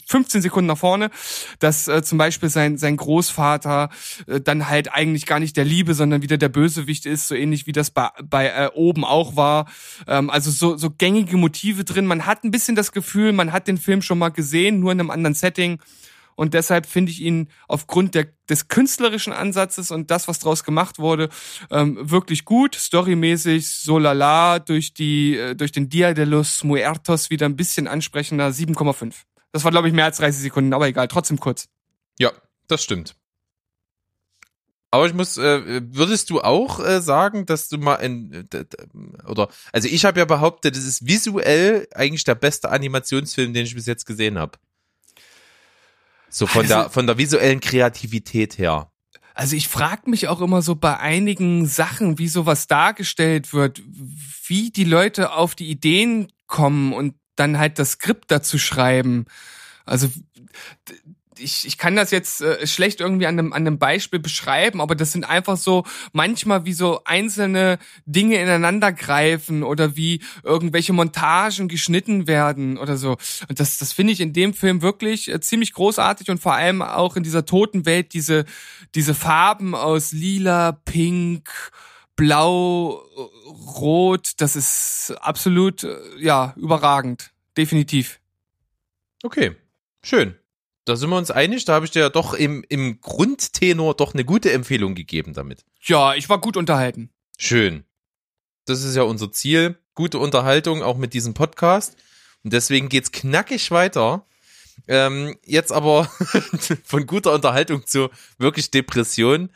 15 Sekunden nach vorne, dass äh, zum Beispiel sein sein Großvater äh, dann halt eigentlich gar nicht der Liebe, sondern wieder der Bösewicht ist, so ähnlich wie das bei, bei äh, oben auch war. Ähm, also so so gängige Motive drin. Man hat ein bisschen das Gefühl, man hat den Film schon mal gesehen, nur in einem anderen Setting. Und deshalb finde ich ihn aufgrund der, des künstlerischen Ansatzes und das, was draus gemacht wurde, ähm, wirklich gut. Storymäßig so lala, durch die, äh, durch den Dia de los Muertos wieder ein bisschen ansprechender, 7,5. Das war, glaube ich, mehr als 30 Sekunden, aber egal, trotzdem kurz. Ja, das stimmt. Aber ich muss, äh, würdest du auch äh, sagen, dass du mal in, äh, oder, also ich habe ja behauptet, das ist visuell eigentlich der beste Animationsfilm, den ich bis jetzt gesehen habe. So von Also- der, von der visuellen Kreativität her. Also ich frage mich auch immer so bei einigen Sachen, wie sowas dargestellt wird, wie die Leute auf die Ideen kommen und dann halt das Skript dazu schreiben. Also ich, ich kann das jetzt äh, schlecht irgendwie an einem, an einem Beispiel beschreiben, aber das sind einfach so manchmal wie so einzelne Dinge ineinander greifen oder wie irgendwelche Montagen geschnitten werden oder so. Und das, das finde ich in dem Film wirklich äh, ziemlich großartig und vor allem auch in dieser toten Welt diese, diese Farben aus lila, pink, blau, rot, das ist absolut, äh, ja, überragend. Definitiv. Okay, schön. Da sind wir uns einig, da habe ich dir ja doch im, im Grundtenor doch eine gute Empfehlung gegeben damit. Ja, ich war gut unterhalten. Schön. Das ist ja unser Ziel. Gute Unterhaltung auch mit diesem Podcast. Und deswegen geht's knackig weiter. Ähm, jetzt aber von guter Unterhaltung zu wirklich Depression.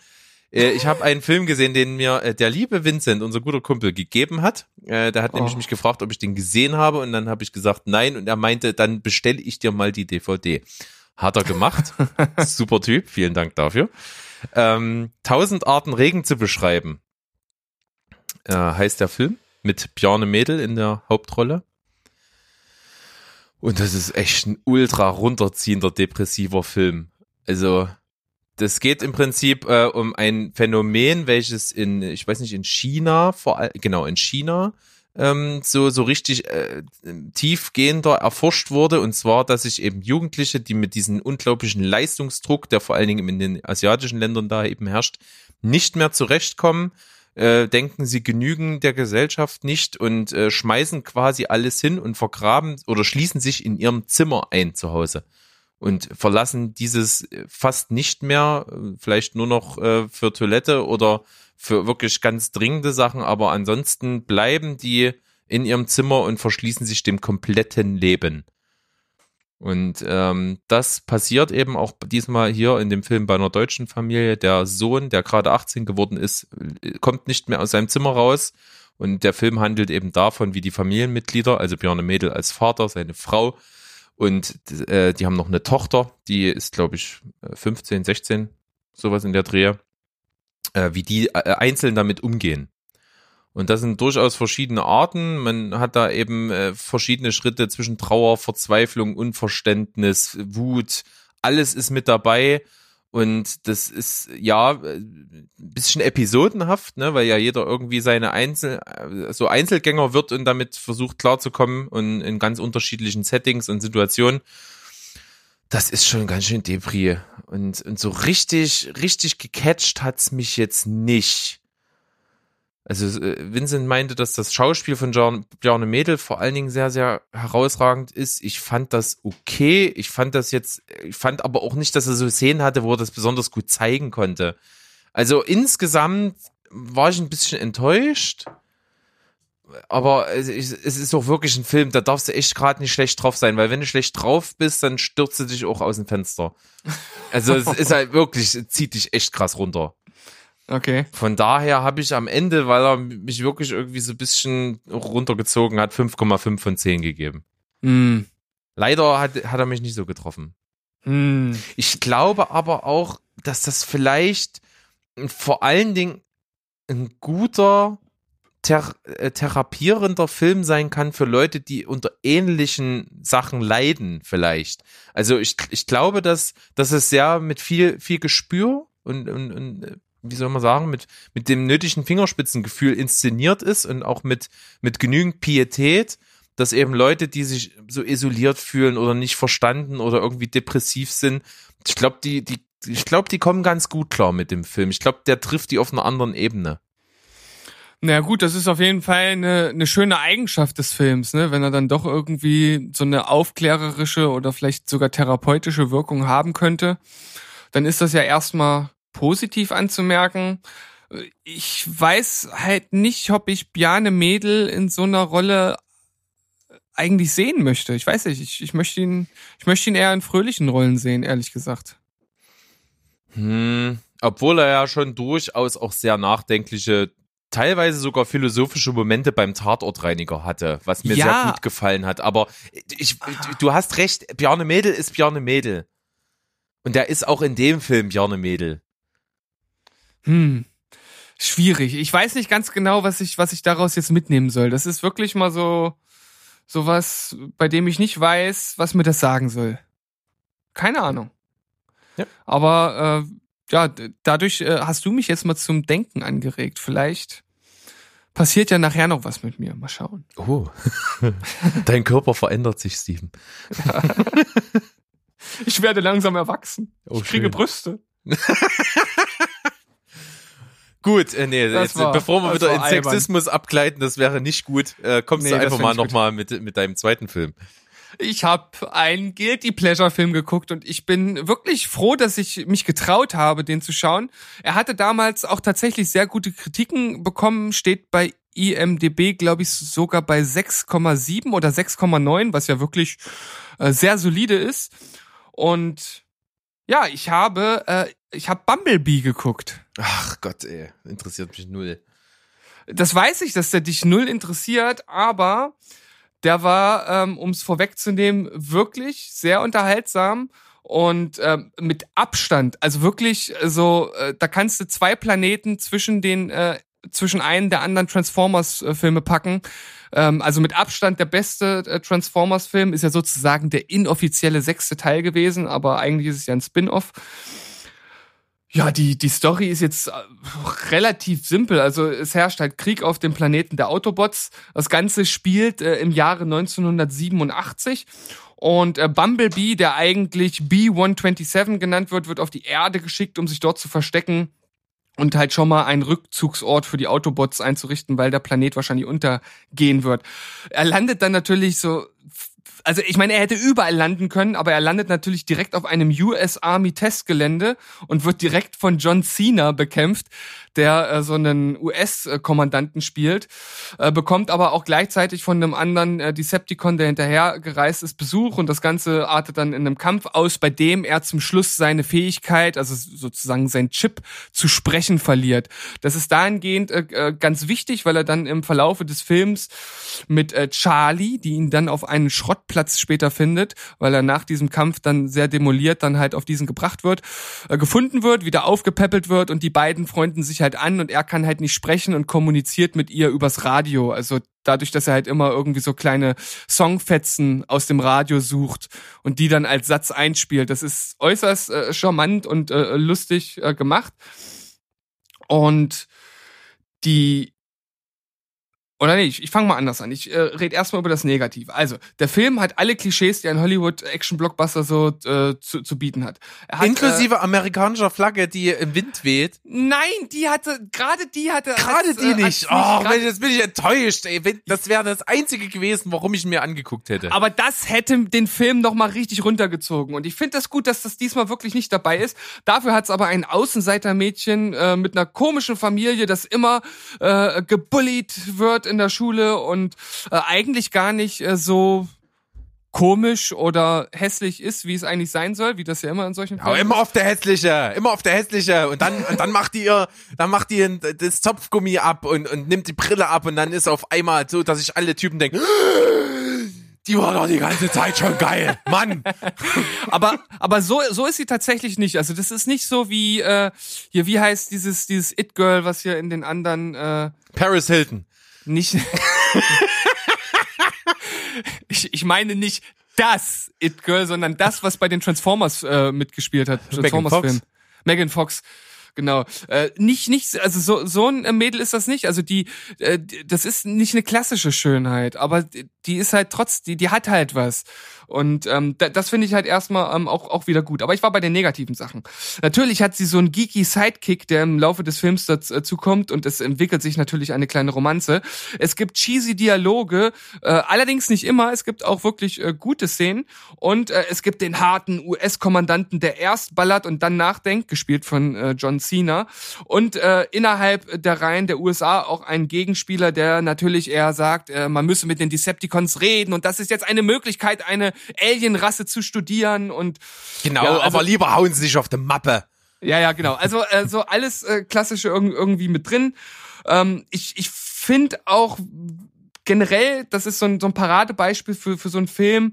Äh, ich habe einen Film gesehen, den mir äh, der liebe Vincent, unser guter Kumpel, gegeben hat. Äh, der hat nämlich Oh. mich gefragt, ob ich den gesehen habe. Und dann habe ich gesagt, nein. Und er meinte, dann bestelle ich dir mal die DVD. Hat er gemacht. Super Typ. Vielen Dank dafür. Ähm, Tausend Arten Regen zu beschreiben äh, heißt der Film mit Bjarne Mädel in der Hauptrolle. Und das ist echt ein ultra runterziehender, depressiver Film. Also, das geht im Prinzip äh, um ein Phänomen, welches in, ich weiß nicht, in China, vor allem, genau, in China ähm, so, so richtig äh, tiefgehender erforscht wurde. Und zwar, dass sich eben Jugendliche, die mit diesem unglaublichen Leistungsdruck, der vor allen Dingen in den asiatischen Ländern da eben herrscht, nicht mehr zurechtkommen, äh, denken, sie genügen der Gesellschaft nicht und äh, schmeißen quasi alles hin und vergraben oder schließen sich in ihrem Zimmer ein zu Hause und verlassen dieses äh, fast nicht mehr, äh, vielleicht nur noch äh, für Toilette oder für wirklich ganz dringende Sachen, aber ansonsten bleiben die in ihrem Zimmer und verschließen sich dem kompletten Leben. Und ähm, das passiert eben auch diesmal hier in dem Film bei einer deutschen Familie. Der Sohn, der gerade 18 geworden ist, kommt nicht mehr aus seinem Zimmer raus. Und der Film handelt eben davon, wie die Familienmitglieder, also Björn Mädel als Vater, seine Frau und äh, die haben noch eine Tochter, die ist, glaube ich, 15, 16, sowas in der Drehe, äh, wie die äh, einzeln damit umgehen. Und das sind durchaus verschiedene Arten. Man hat da eben äh, verschiedene Schritte zwischen Trauer, Verzweiflung, Unverständnis, Wut. Alles ist mit dabei. Und das ist ja ein bisschen episodenhaft, ne, weil ja jeder irgendwie seine Einzel, so Einzelgänger wird und damit versucht klarzukommen und in ganz unterschiedlichen Settings und Situationen. Das ist schon ganz schön Depri. Und, und so richtig, richtig gecatcht hat's mich jetzt nicht. Also äh, Vincent meinte, dass das Schauspiel von Bjarne Mädel vor allen Dingen sehr, sehr herausragend ist. Ich fand das okay. Ich fand das jetzt, ich fand aber auch nicht, dass er so Szenen hatte, wo er das besonders gut zeigen konnte. Also insgesamt war ich ein bisschen enttäuscht. Aber es ist auch wirklich ein Film, da darfst du echt gerade nicht schlecht drauf sein, weil wenn du schlecht drauf bist, dann stürzt du dich auch aus dem Fenster. Also es ist halt wirklich, zieht dich echt krass runter. Okay. Von daher habe ich am Ende, weil er mich wirklich irgendwie so ein bisschen runtergezogen hat, 5,5 von 10 gegeben. Mm. Leider hat, hat er mich nicht so getroffen. Mm. Ich glaube aber auch, dass das vielleicht vor allen Dingen ein guter Ther äh, therapierender Film sein kann für Leute, die unter ähnlichen Sachen leiden, vielleicht. Also ich, ich glaube, dass, dass es sehr mit viel, viel Gespür und, und, und wie soll man sagen, mit, mit dem nötigen Fingerspitzengefühl inszeniert ist und auch mit, mit genügend Pietät, dass eben Leute, die sich so isoliert fühlen oder nicht verstanden oder irgendwie depressiv sind, ich glaube, die, die, ich glaube, die kommen ganz gut klar mit dem Film. Ich glaube, der trifft die auf einer anderen Ebene. Na gut, das ist auf jeden Fall eine, eine schöne Eigenschaft des Films, ne? wenn er dann doch irgendwie so eine aufklärerische oder vielleicht sogar therapeutische Wirkung haben könnte, dann ist das ja erstmal positiv anzumerken. Ich weiß halt nicht, ob ich Bjane Mädel in so einer Rolle eigentlich sehen möchte. Ich weiß nicht, ich, ich möchte ihn, ich möchte ihn eher in fröhlichen Rollen sehen, ehrlich gesagt. Hm, obwohl er ja schon durchaus auch sehr nachdenkliche, teilweise sogar philosophische Momente beim Tatortreiniger hatte, was mir Ja. sehr gut gefallen hat. Aber ich, du hast recht, Bjarne Mädel ist Bjarne Mädel. Und der ist auch in dem Film Bjarne Mädel. Hm. Schwierig. Ich weiß nicht ganz genau, was ich, was ich daraus jetzt mitnehmen soll. Das ist wirklich mal so, so was, bei dem ich nicht weiß, was mir das sagen soll. Keine Ahnung. Ja. Aber äh, ja, dadurch äh, hast du mich jetzt mal zum Denken angeregt. Vielleicht passiert ja nachher noch was mit mir. Mal schauen. Oh, dein Körper verändert sich, Steven. Ich werde langsam erwachsen. Oh, ich kriege schön. Brüste. Gut, äh, nee, jetzt, war- bevor wir wieder in albern. Sexismus abgleiten, das wäre nicht gut. Äh, kommst Nee, du einfach mal nochmal mit, mit deinem zweiten Film. Ich habe einen Guilty Pleasure Film geguckt und ich bin wirklich froh, dass ich mich getraut habe, den zu schauen. Er hatte damals auch tatsächlich sehr gute Kritiken bekommen, steht bei IMDB, glaube ich, sogar bei 6,7 oder 6,9, was ja wirklich äh, sehr solide ist. Und ja, ich habe äh, ich habe Bumblebee geguckt. Ach Gott, ey, interessiert mich null. Das weiß ich, dass der dich null interessiert, aber der war, ähm, um es vorwegzunehmen, wirklich sehr unterhaltsam und ähm, mit Abstand. Also wirklich so, äh, da kannst du zwei Planeten zwischen den äh, zwischen einen der anderen Transformers-Filme packen. Ähm, also mit Abstand der beste äh, Transformers-Film ist ja sozusagen der inoffizielle sechste Teil gewesen, aber eigentlich ist es ja ein Spin-off. Ja, die, die Story ist jetzt äh, relativ simpel. Also es herrscht halt Krieg auf dem Planeten der Autobots. Das Ganze spielt äh, im Jahre 1987. Und äh, Bumblebee, der eigentlich B-127 genannt wird, wird auf die Erde geschickt, um sich dort zu verstecken und halt schon mal einen Rückzugsort für die Autobots einzurichten, weil der Planet wahrscheinlich untergehen wird. Er landet dann natürlich so also ich meine, er hätte überall landen können, aber er landet natürlich direkt auf einem US Army Testgelände und wird direkt von John Cena bekämpft, der äh, so einen US-Kommandanten spielt, äh, bekommt aber auch gleichzeitig von einem anderen äh, Decepticon, der hinterher gereist ist, Besuch und das Ganze artet dann in einem Kampf aus, bei dem er zum Schluss seine Fähigkeit, also sozusagen sein Chip zu sprechen verliert. Das ist dahingehend äh, äh ganz wichtig, weil er dann im Verlaufe des Films mit äh, Charlie, die ihn dann auf einen Schrottplatz später findet, weil er nach diesem Kampf dann sehr demoliert dann halt auf diesen gebracht wird, äh, gefunden wird, wieder aufgepäppelt wird und die beiden freunden sich halt an und er kann halt nicht sprechen und kommuniziert mit ihr übers Radio. Also dadurch, dass er halt immer irgendwie so kleine Songfetzen aus dem Radio sucht und die dann als Satz einspielt. Das ist äußerst äh, charmant und äh, lustig äh, gemacht. Und die oder nee, ich, ich fange mal anders an. Ich äh, rede erstmal über das Negative. Also, der Film hat alle Klischees, die ein Hollywood-Action-Blockbuster so äh, zu, zu bieten hat. hat Inklusive äh, amerikanischer Flagge, die im Wind weht. Nein, die hatte, gerade die hatte. Gerade die äh, nicht. Oh, Mensch, jetzt bin ich enttäuscht. Ey. Das wäre das Einzige gewesen, warum ich mir angeguckt hätte. Aber das hätte den Film noch mal richtig runtergezogen. Und ich finde das gut, dass das diesmal wirklich nicht dabei ist. Dafür hat es aber ein Außenseitermädchen äh, mit einer komischen Familie, das immer äh, gebullied wird in der Schule und äh, eigentlich gar nicht äh, so komisch oder hässlich ist, wie es eigentlich sein soll, wie das ja immer in solchen Filmen. Aber immer auf der hässliche, immer auf der hässliche und dann und dann macht die ihr, dann macht die das Zopfgummi ab und und nimmt die Brille ab und dann ist auf einmal so, dass sich alle Typen denken, die war doch die ganze Zeit schon geil, Mann. aber aber so so ist sie tatsächlich nicht. Also das ist nicht so wie äh, hier wie heißt dieses dieses It Girl, was hier in den anderen äh, Paris Hilton nicht. ich, ich meine nicht das It Girl, sondern das, was bei den Transformers äh, mitgespielt hat. Transformers-Film. Megan Fox genau. Äh, nicht, nicht, also so, so ein Mädel ist das nicht. Also die, äh, das ist nicht eine klassische Schönheit, aber die ist halt trotz, die, die hat halt was. Und ähm, das finde ich halt erstmal ähm, auch, auch wieder gut. Aber ich war bei den negativen Sachen. Natürlich hat sie so einen geeky Sidekick, der im Laufe des Films dazu kommt und es entwickelt sich natürlich eine kleine Romanze. Es gibt cheesy Dialoge, äh, allerdings nicht immer. Es gibt auch wirklich äh, gute Szenen und äh, es gibt den harten US-Kommandanten, der erst ballert und dann nachdenkt, gespielt von äh, John Cena. Und äh, innerhalb der Reihen der USA auch ein Gegenspieler, der natürlich eher sagt, äh, man müsse mit den Decepticons reden und das ist jetzt eine Möglichkeit, eine Alienrasse zu studieren und genau, ja, also, aber lieber hauen sie sich auf die Mappe. Ja, ja, genau. Also äh, so alles äh, klassische irg irgendwie mit drin. Ähm, ich ich finde auch generell, das ist so ein, so ein Paradebeispiel für, für so einen Film,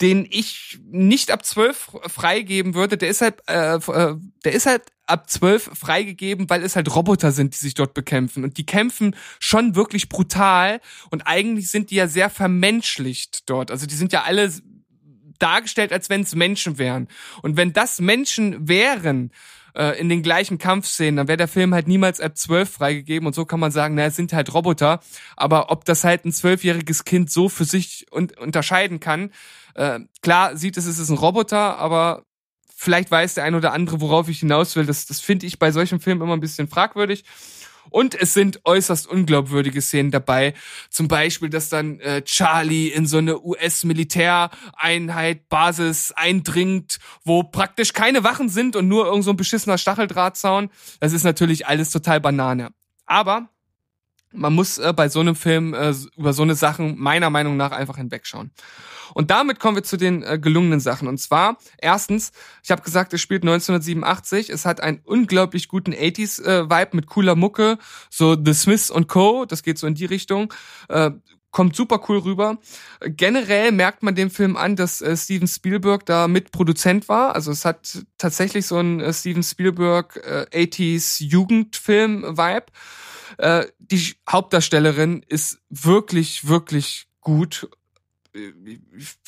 den ich nicht ab zwölf freigeben würde. Der ist halt, äh, äh, der ist halt ab zwölf freigegeben, weil es halt Roboter sind, die sich dort bekämpfen. Und die kämpfen schon wirklich brutal. Und eigentlich sind die ja sehr vermenschlicht dort. Also die sind ja alle dargestellt, als wenn es Menschen wären. Und wenn das Menschen wären, äh, in den gleichen Kampfszenen, dann wäre der Film halt niemals ab 12 freigegeben und so kann man sagen, na, es sind halt Roboter, aber ob das halt ein zwölfjähriges Kind so für sich un unterscheiden kann, äh, klar sieht es, es ist ein Roboter, aber vielleicht weiß der ein oder andere, worauf ich hinaus will. Das, das finde ich bei solchen Filmen immer ein bisschen fragwürdig. Und es sind äußerst unglaubwürdige Szenen dabei. Zum Beispiel, dass dann äh, Charlie in so eine US-Militäreinheit, Basis eindringt, wo praktisch keine Wachen sind und nur irgend so ein beschissener Stacheldrahtzaun. Das ist natürlich alles total Banane. Aber man muss äh, bei so einem Film äh, über so eine Sachen meiner Meinung nach einfach hinwegschauen. Und damit kommen wir zu den äh, gelungenen Sachen. Und zwar, erstens, ich habe gesagt, es spielt 1987. Es hat einen unglaublich guten 80s-Vibe äh, mit cooler Mucke. So The Smiths und Co., das geht so in die Richtung. Äh, kommt super cool rüber. Generell merkt man dem Film an, dass äh, Steven Spielberg da Mitproduzent war. Also es hat tatsächlich so einen äh, Steven Spielberg äh, 80s Jugendfilm-Vibe. Äh, die Hauptdarstellerin ist wirklich, wirklich gut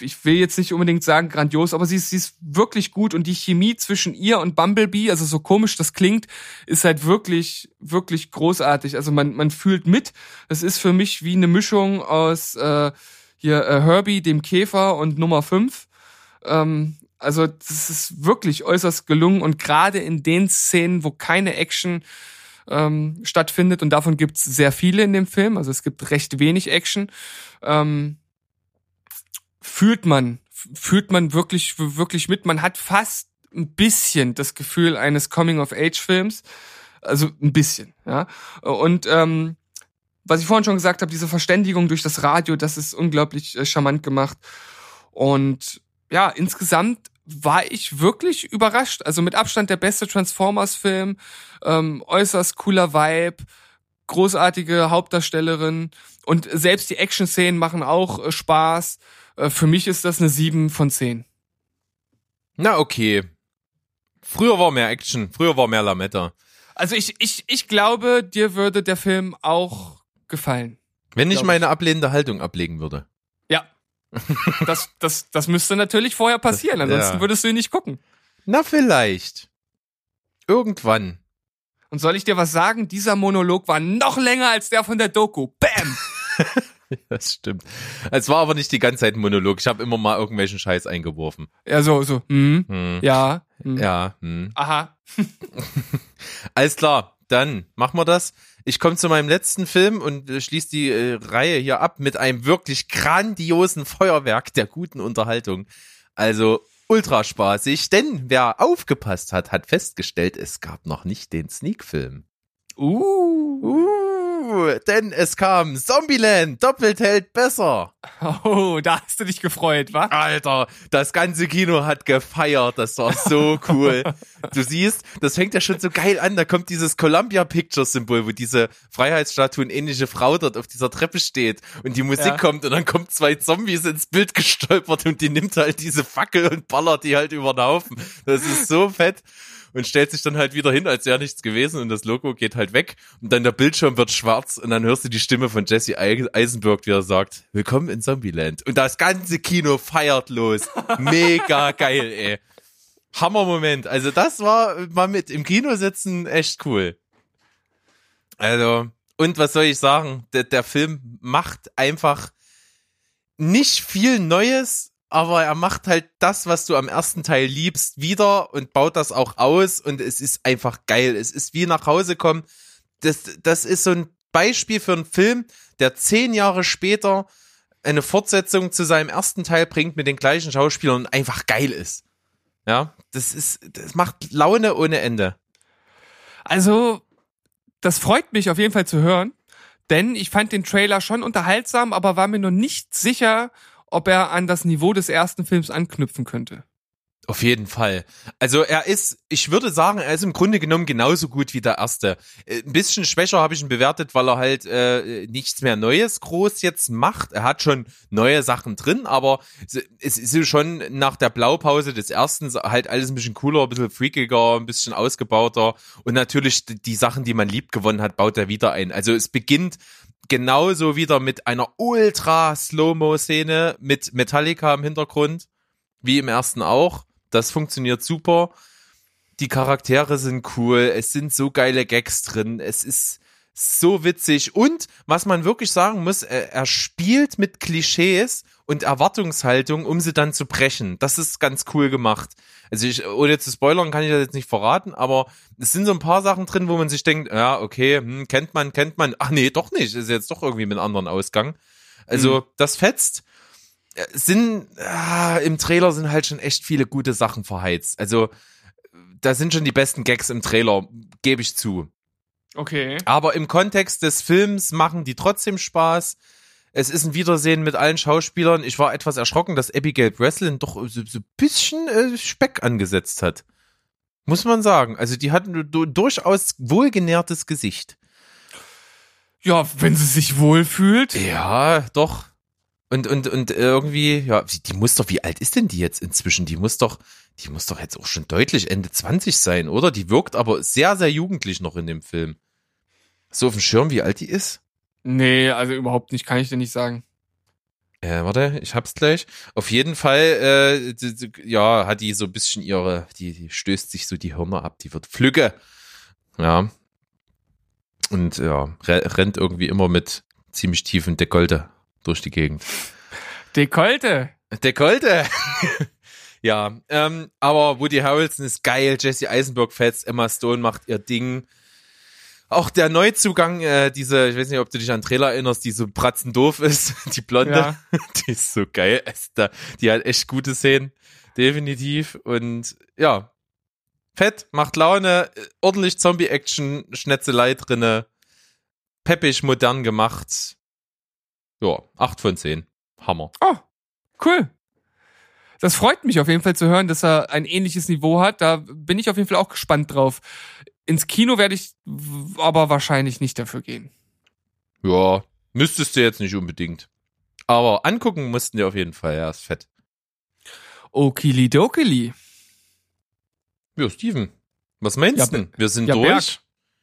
ich, will jetzt nicht unbedingt sagen grandios, aber sie ist, sie ist wirklich gut und die Chemie zwischen ihr und Bumblebee, also so komisch das klingt, ist halt wirklich, wirklich großartig. Also man, man fühlt mit. Es ist für mich wie eine Mischung aus äh, hier äh, Herbie, dem Käfer und Nummer 5. Ähm, also das ist wirklich äußerst gelungen und gerade in den Szenen, wo keine Action ähm, stattfindet und davon gibt's sehr viele in dem Film, also es gibt recht wenig Action, ähm, fühlt man, fühlt man wirklich, wirklich mit. Man hat fast ein bisschen das Gefühl eines Coming-of-Age-Films, also ein bisschen, ja. Und ähm, was ich vorhin schon gesagt habe, diese Verständigung durch das Radio, das ist unglaublich äh, charmant gemacht. Und ja, insgesamt war ich wirklich überrascht. Also mit Abstand der beste Transformers-Film, ähm, äußerst cooler Vibe, großartige Hauptdarstellerin und selbst die Action-Szenen machen auch äh, Spaß. Äh, für mich ist das eine 7 von 10. Na, okay. Früher war mehr Action, früher war mehr Lametta. Also ich, ich, ich glaube, dir würde der Film auch gefallen. Wenn ich meine ablehnende Haltung ablegen würde. Ja. Das, das, das müsste natürlich vorher passieren, ansonsten ja. würdest du ihn nicht gucken. Na, vielleicht. Irgendwann. Und soll ich dir was sagen? Dieser Monolog war noch länger als der von der Doku. Bam! Das stimmt. Es war aber nicht die ganze Zeit ein Monolog. Ich habe immer mal irgendwelchen Scheiß eingeworfen. Ja, so, so. Hm, Hm. ja. Hm. Ja, hm. Aha. Alles klar, dann machen wir das. Ich komme zu meinem letzten Film und äh, schließe die äh, Reihe hier ab mit einem wirklich grandiosen Feuerwerk der guten Unterhaltung. Also ultra spaßig, denn wer aufgepasst hat, hat festgestellt, es gab noch nicht den Sneak-Film. Uh. Uh, denn es kam Zombieland, doppelt hält besser. Oh, da hast du dich gefreut, wa? Alter, das ganze Kino hat gefeiert. Das war so cool. Du siehst, das fängt ja schon so geil an. Da kommt dieses Columbia Pictures Symbol, wo diese Freiheitsstatuen ähnliche Frau dort auf dieser Treppe steht und die Musik Ja. kommt und dann kommt zwei Zombies ins Bild gestolpert und die nimmt halt diese Fackel und ballert die halt über den Haufen. Das ist so fett. Und stellt sich dann halt wieder hin, als wäre nichts gewesen und das Logo geht halt weg und dann der Bildschirm wird schwarz und dann hörst du die Stimme von Jesse Eisenberg, wie er sagt, willkommen in Zombieland. Und das ganze Kino feiert los. Mega geil, ey. Hammer-Moment. Also das war mal mit im Kino sitzen echt cool. Also, und was soll ich sagen? Der, der Film macht einfach nicht viel Neues, aber er macht halt das, was du am ersten Teil liebst, wieder und baut das auch aus und es ist einfach geil. Es ist wie nach Hause kommen. Das, das ist so ein Beispiel für einen Film, der zehn Jahre später eine Fortsetzung zu seinem ersten Teil bringt mit den gleichen Schauspielern und einfach geil ist. Ja, das ist, das macht Laune ohne Ende. Also, das freut mich auf jeden Fall zu hören, denn ich fand den Trailer schon unterhaltsam, aber war mir noch nicht sicher, ob er an das Niveau des ersten Films anknüpfen könnte. Auf jeden Fall. Also er ist, ich würde sagen, er ist im Grunde genommen genauso gut wie der erste. Äh, Ein bisschen schwächer habe ich ihn bewertet, weil er halt äh, nichts mehr Neues groß jetzt macht. Er hat schon neue Sachen drin, aber es ist schon nach der Blaupause des ersten halt alles ein bisschen cooler, ein bisschen freakiger, ein bisschen ausgebauter und natürlich die- die Sachen, die man lieb gewonnen hat, baut er wieder ein. Also es beginnt genauso wieder mit einer ultra Slow-Mo-Szene mit Metallica im Hintergrund, wie im ersten auch. Das funktioniert super. Die Charaktere sind cool. Es sind so geile Gags drin. Es ist so witzig. Und was man wirklich sagen muss, er, er spielt mit Klischees und Erwartungshaltung, um sie dann zu brechen. Das ist ganz cool gemacht. Also ich, ohne zu spoilern, kann ich das jetzt nicht verraten, aber es sind so ein paar Sachen drin, wo man sich denkt, ja, okay, hm, kennt man, kennt man. Ach nee, doch nicht. Ist jetzt doch irgendwie mit einem anderen Ausgang. Also, das fetzt Äh, sind ah, im Trailer sind halt schon echt viele gute Sachen verheizt. Also da sind schon die besten Gags im Trailer, gebe ich zu. Okay. Aber im Kontext des Films machen die trotzdem Spaß. Es ist ein Wiedersehen mit allen Schauspielern. Ich war etwas erschrocken, dass Abigail Breslin doch so, so ein bisschen äh, Speck angesetzt hat. Muss man sagen. Also die hat ein du- durchaus wohlgenährtes Gesicht. Ja, wenn sie sich wohlfühlt. Ja, doch. Und, und, und irgendwie, ja, die muss doch, wie alt ist denn die jetzt inzwischen? Die muss doch, die muss doch jetzt auch schon deutlich Ende 20 sein, oder? Die wirkt aber sehr, sehr jugendlich noch in dem Film. So auf dem Schirm, wie alt die ist? Nee, also überhaupt nicht, kann ich dir nicht sagen. Äh, warte, ich hab's gleich. Auf jeden Fall, äh, ja, hat die so ein bisschen ihre, die, die stößt sich so die Hirne ab, die wird flügge. Ja. Und ja, re rennt irgendwie immer mit ziemlich tiefen Dekolte durch die Gegend. Dekolte. Dekolte! ja, ähm, aber Woody Harrelson ist geil, Jesse Eisenberg fetzt, Emma Stone macht ihr Ding. Auch der Neuzugang, äh, diese, ich weiß nicht, ob du dich an den Trailer erinnerst, die so bratzendoof ist, die Blonde, Ja. die ist so geil. Ist da, die hat echt gute Szenen, definitiv. Und ja, fett, macht Laune, äh, ordentlich Zombie-Action, Schnetzelei drinne, peppig, modern gemacht. Ja, acht von zehn. Hammer. Oh, cool. Das freut mich auf jeden Fall zu hören, dass er ein ähnliches Niveau hat. Da bin ich auf jeden Fall auch gespannt drauf. Ins Kino werde ich aber wahrscheinlich nicht dafür gehen. Ja, müsstest du jetzt nicht unbedingt. Aber angucken mussten die auf jeden Fall, ja, ist fett. Okili-dokili. Ja, Steven, was meinst Ja, du? denn? Wir sind ja, durch Berg.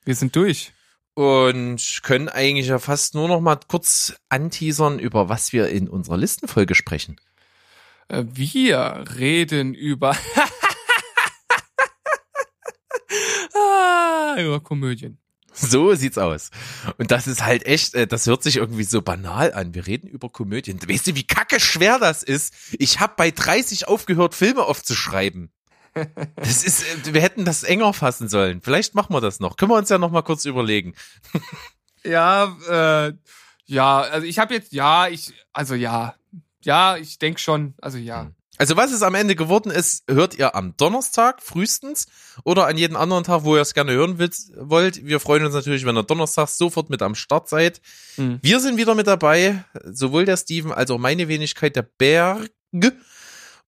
Wir sind durch. und können eigentlich ja fast nur noch mal kurz anteasern, über was wir in unserer Listenfolge sprechen. Wir reden über ah, über Komödien. So sieht's aus. Und das ist halt echt, äh, das hört sich irgendwie so banal an. Wir reden über Komödien. Weißt du, wie kacke schwer das ist? Ich habe bei 30 aufgehört, Filme aufzuschreiben. Das ist, äh, wir hätten das enger fassen sollen. Vielleicht machen wir das noch. Können wir uns ja noch mal kurz überlegen. Ja, äh, ja, also ich habe jetzt ja, ich also ja. Ja, ich denk schon, also ja. Also was es am Ende geworden ist, hört ihr am Donnerstag frühestens oder an jeden anderen Tag, wo ihr es gerne hören wollt- wollt. Wir freuen uns natürlich, wenn ihr Donnerstag sofort mit am Start seid. Mhm. Wir sind wieder mit dabei, sowohl der Steven als auch meine Wenigkeit, der Berg.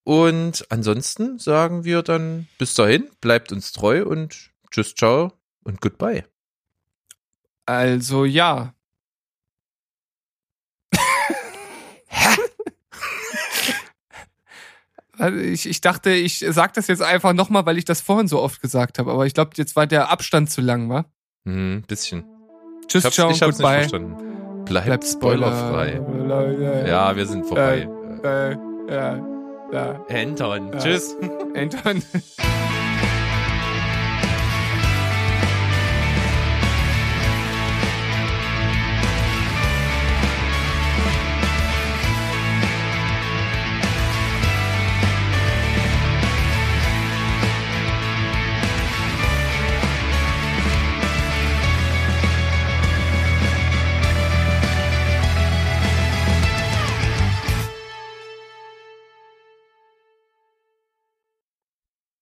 Und ansonsten sagen wir dann bis dahin, bleibt uns treu und tschüss, ciao und goodbye. Also ja. Ich, ich dachte, ich sag das jetzt einfach nochmal, weil ich das vorhin so oft gesagt habe. Aber ich glaube, jetzt war der Abstand zu lang, wa? Hm, bisschen. Tschüss, Ich hab's, ciao, ich hab's nicht goodbye. verstanden. Bleibt, Bleibt spoilerfrei. Spoiler. Ja, wir sind vorbei. Äh, ja, ja. Anton, Ja. tschüss. Anton.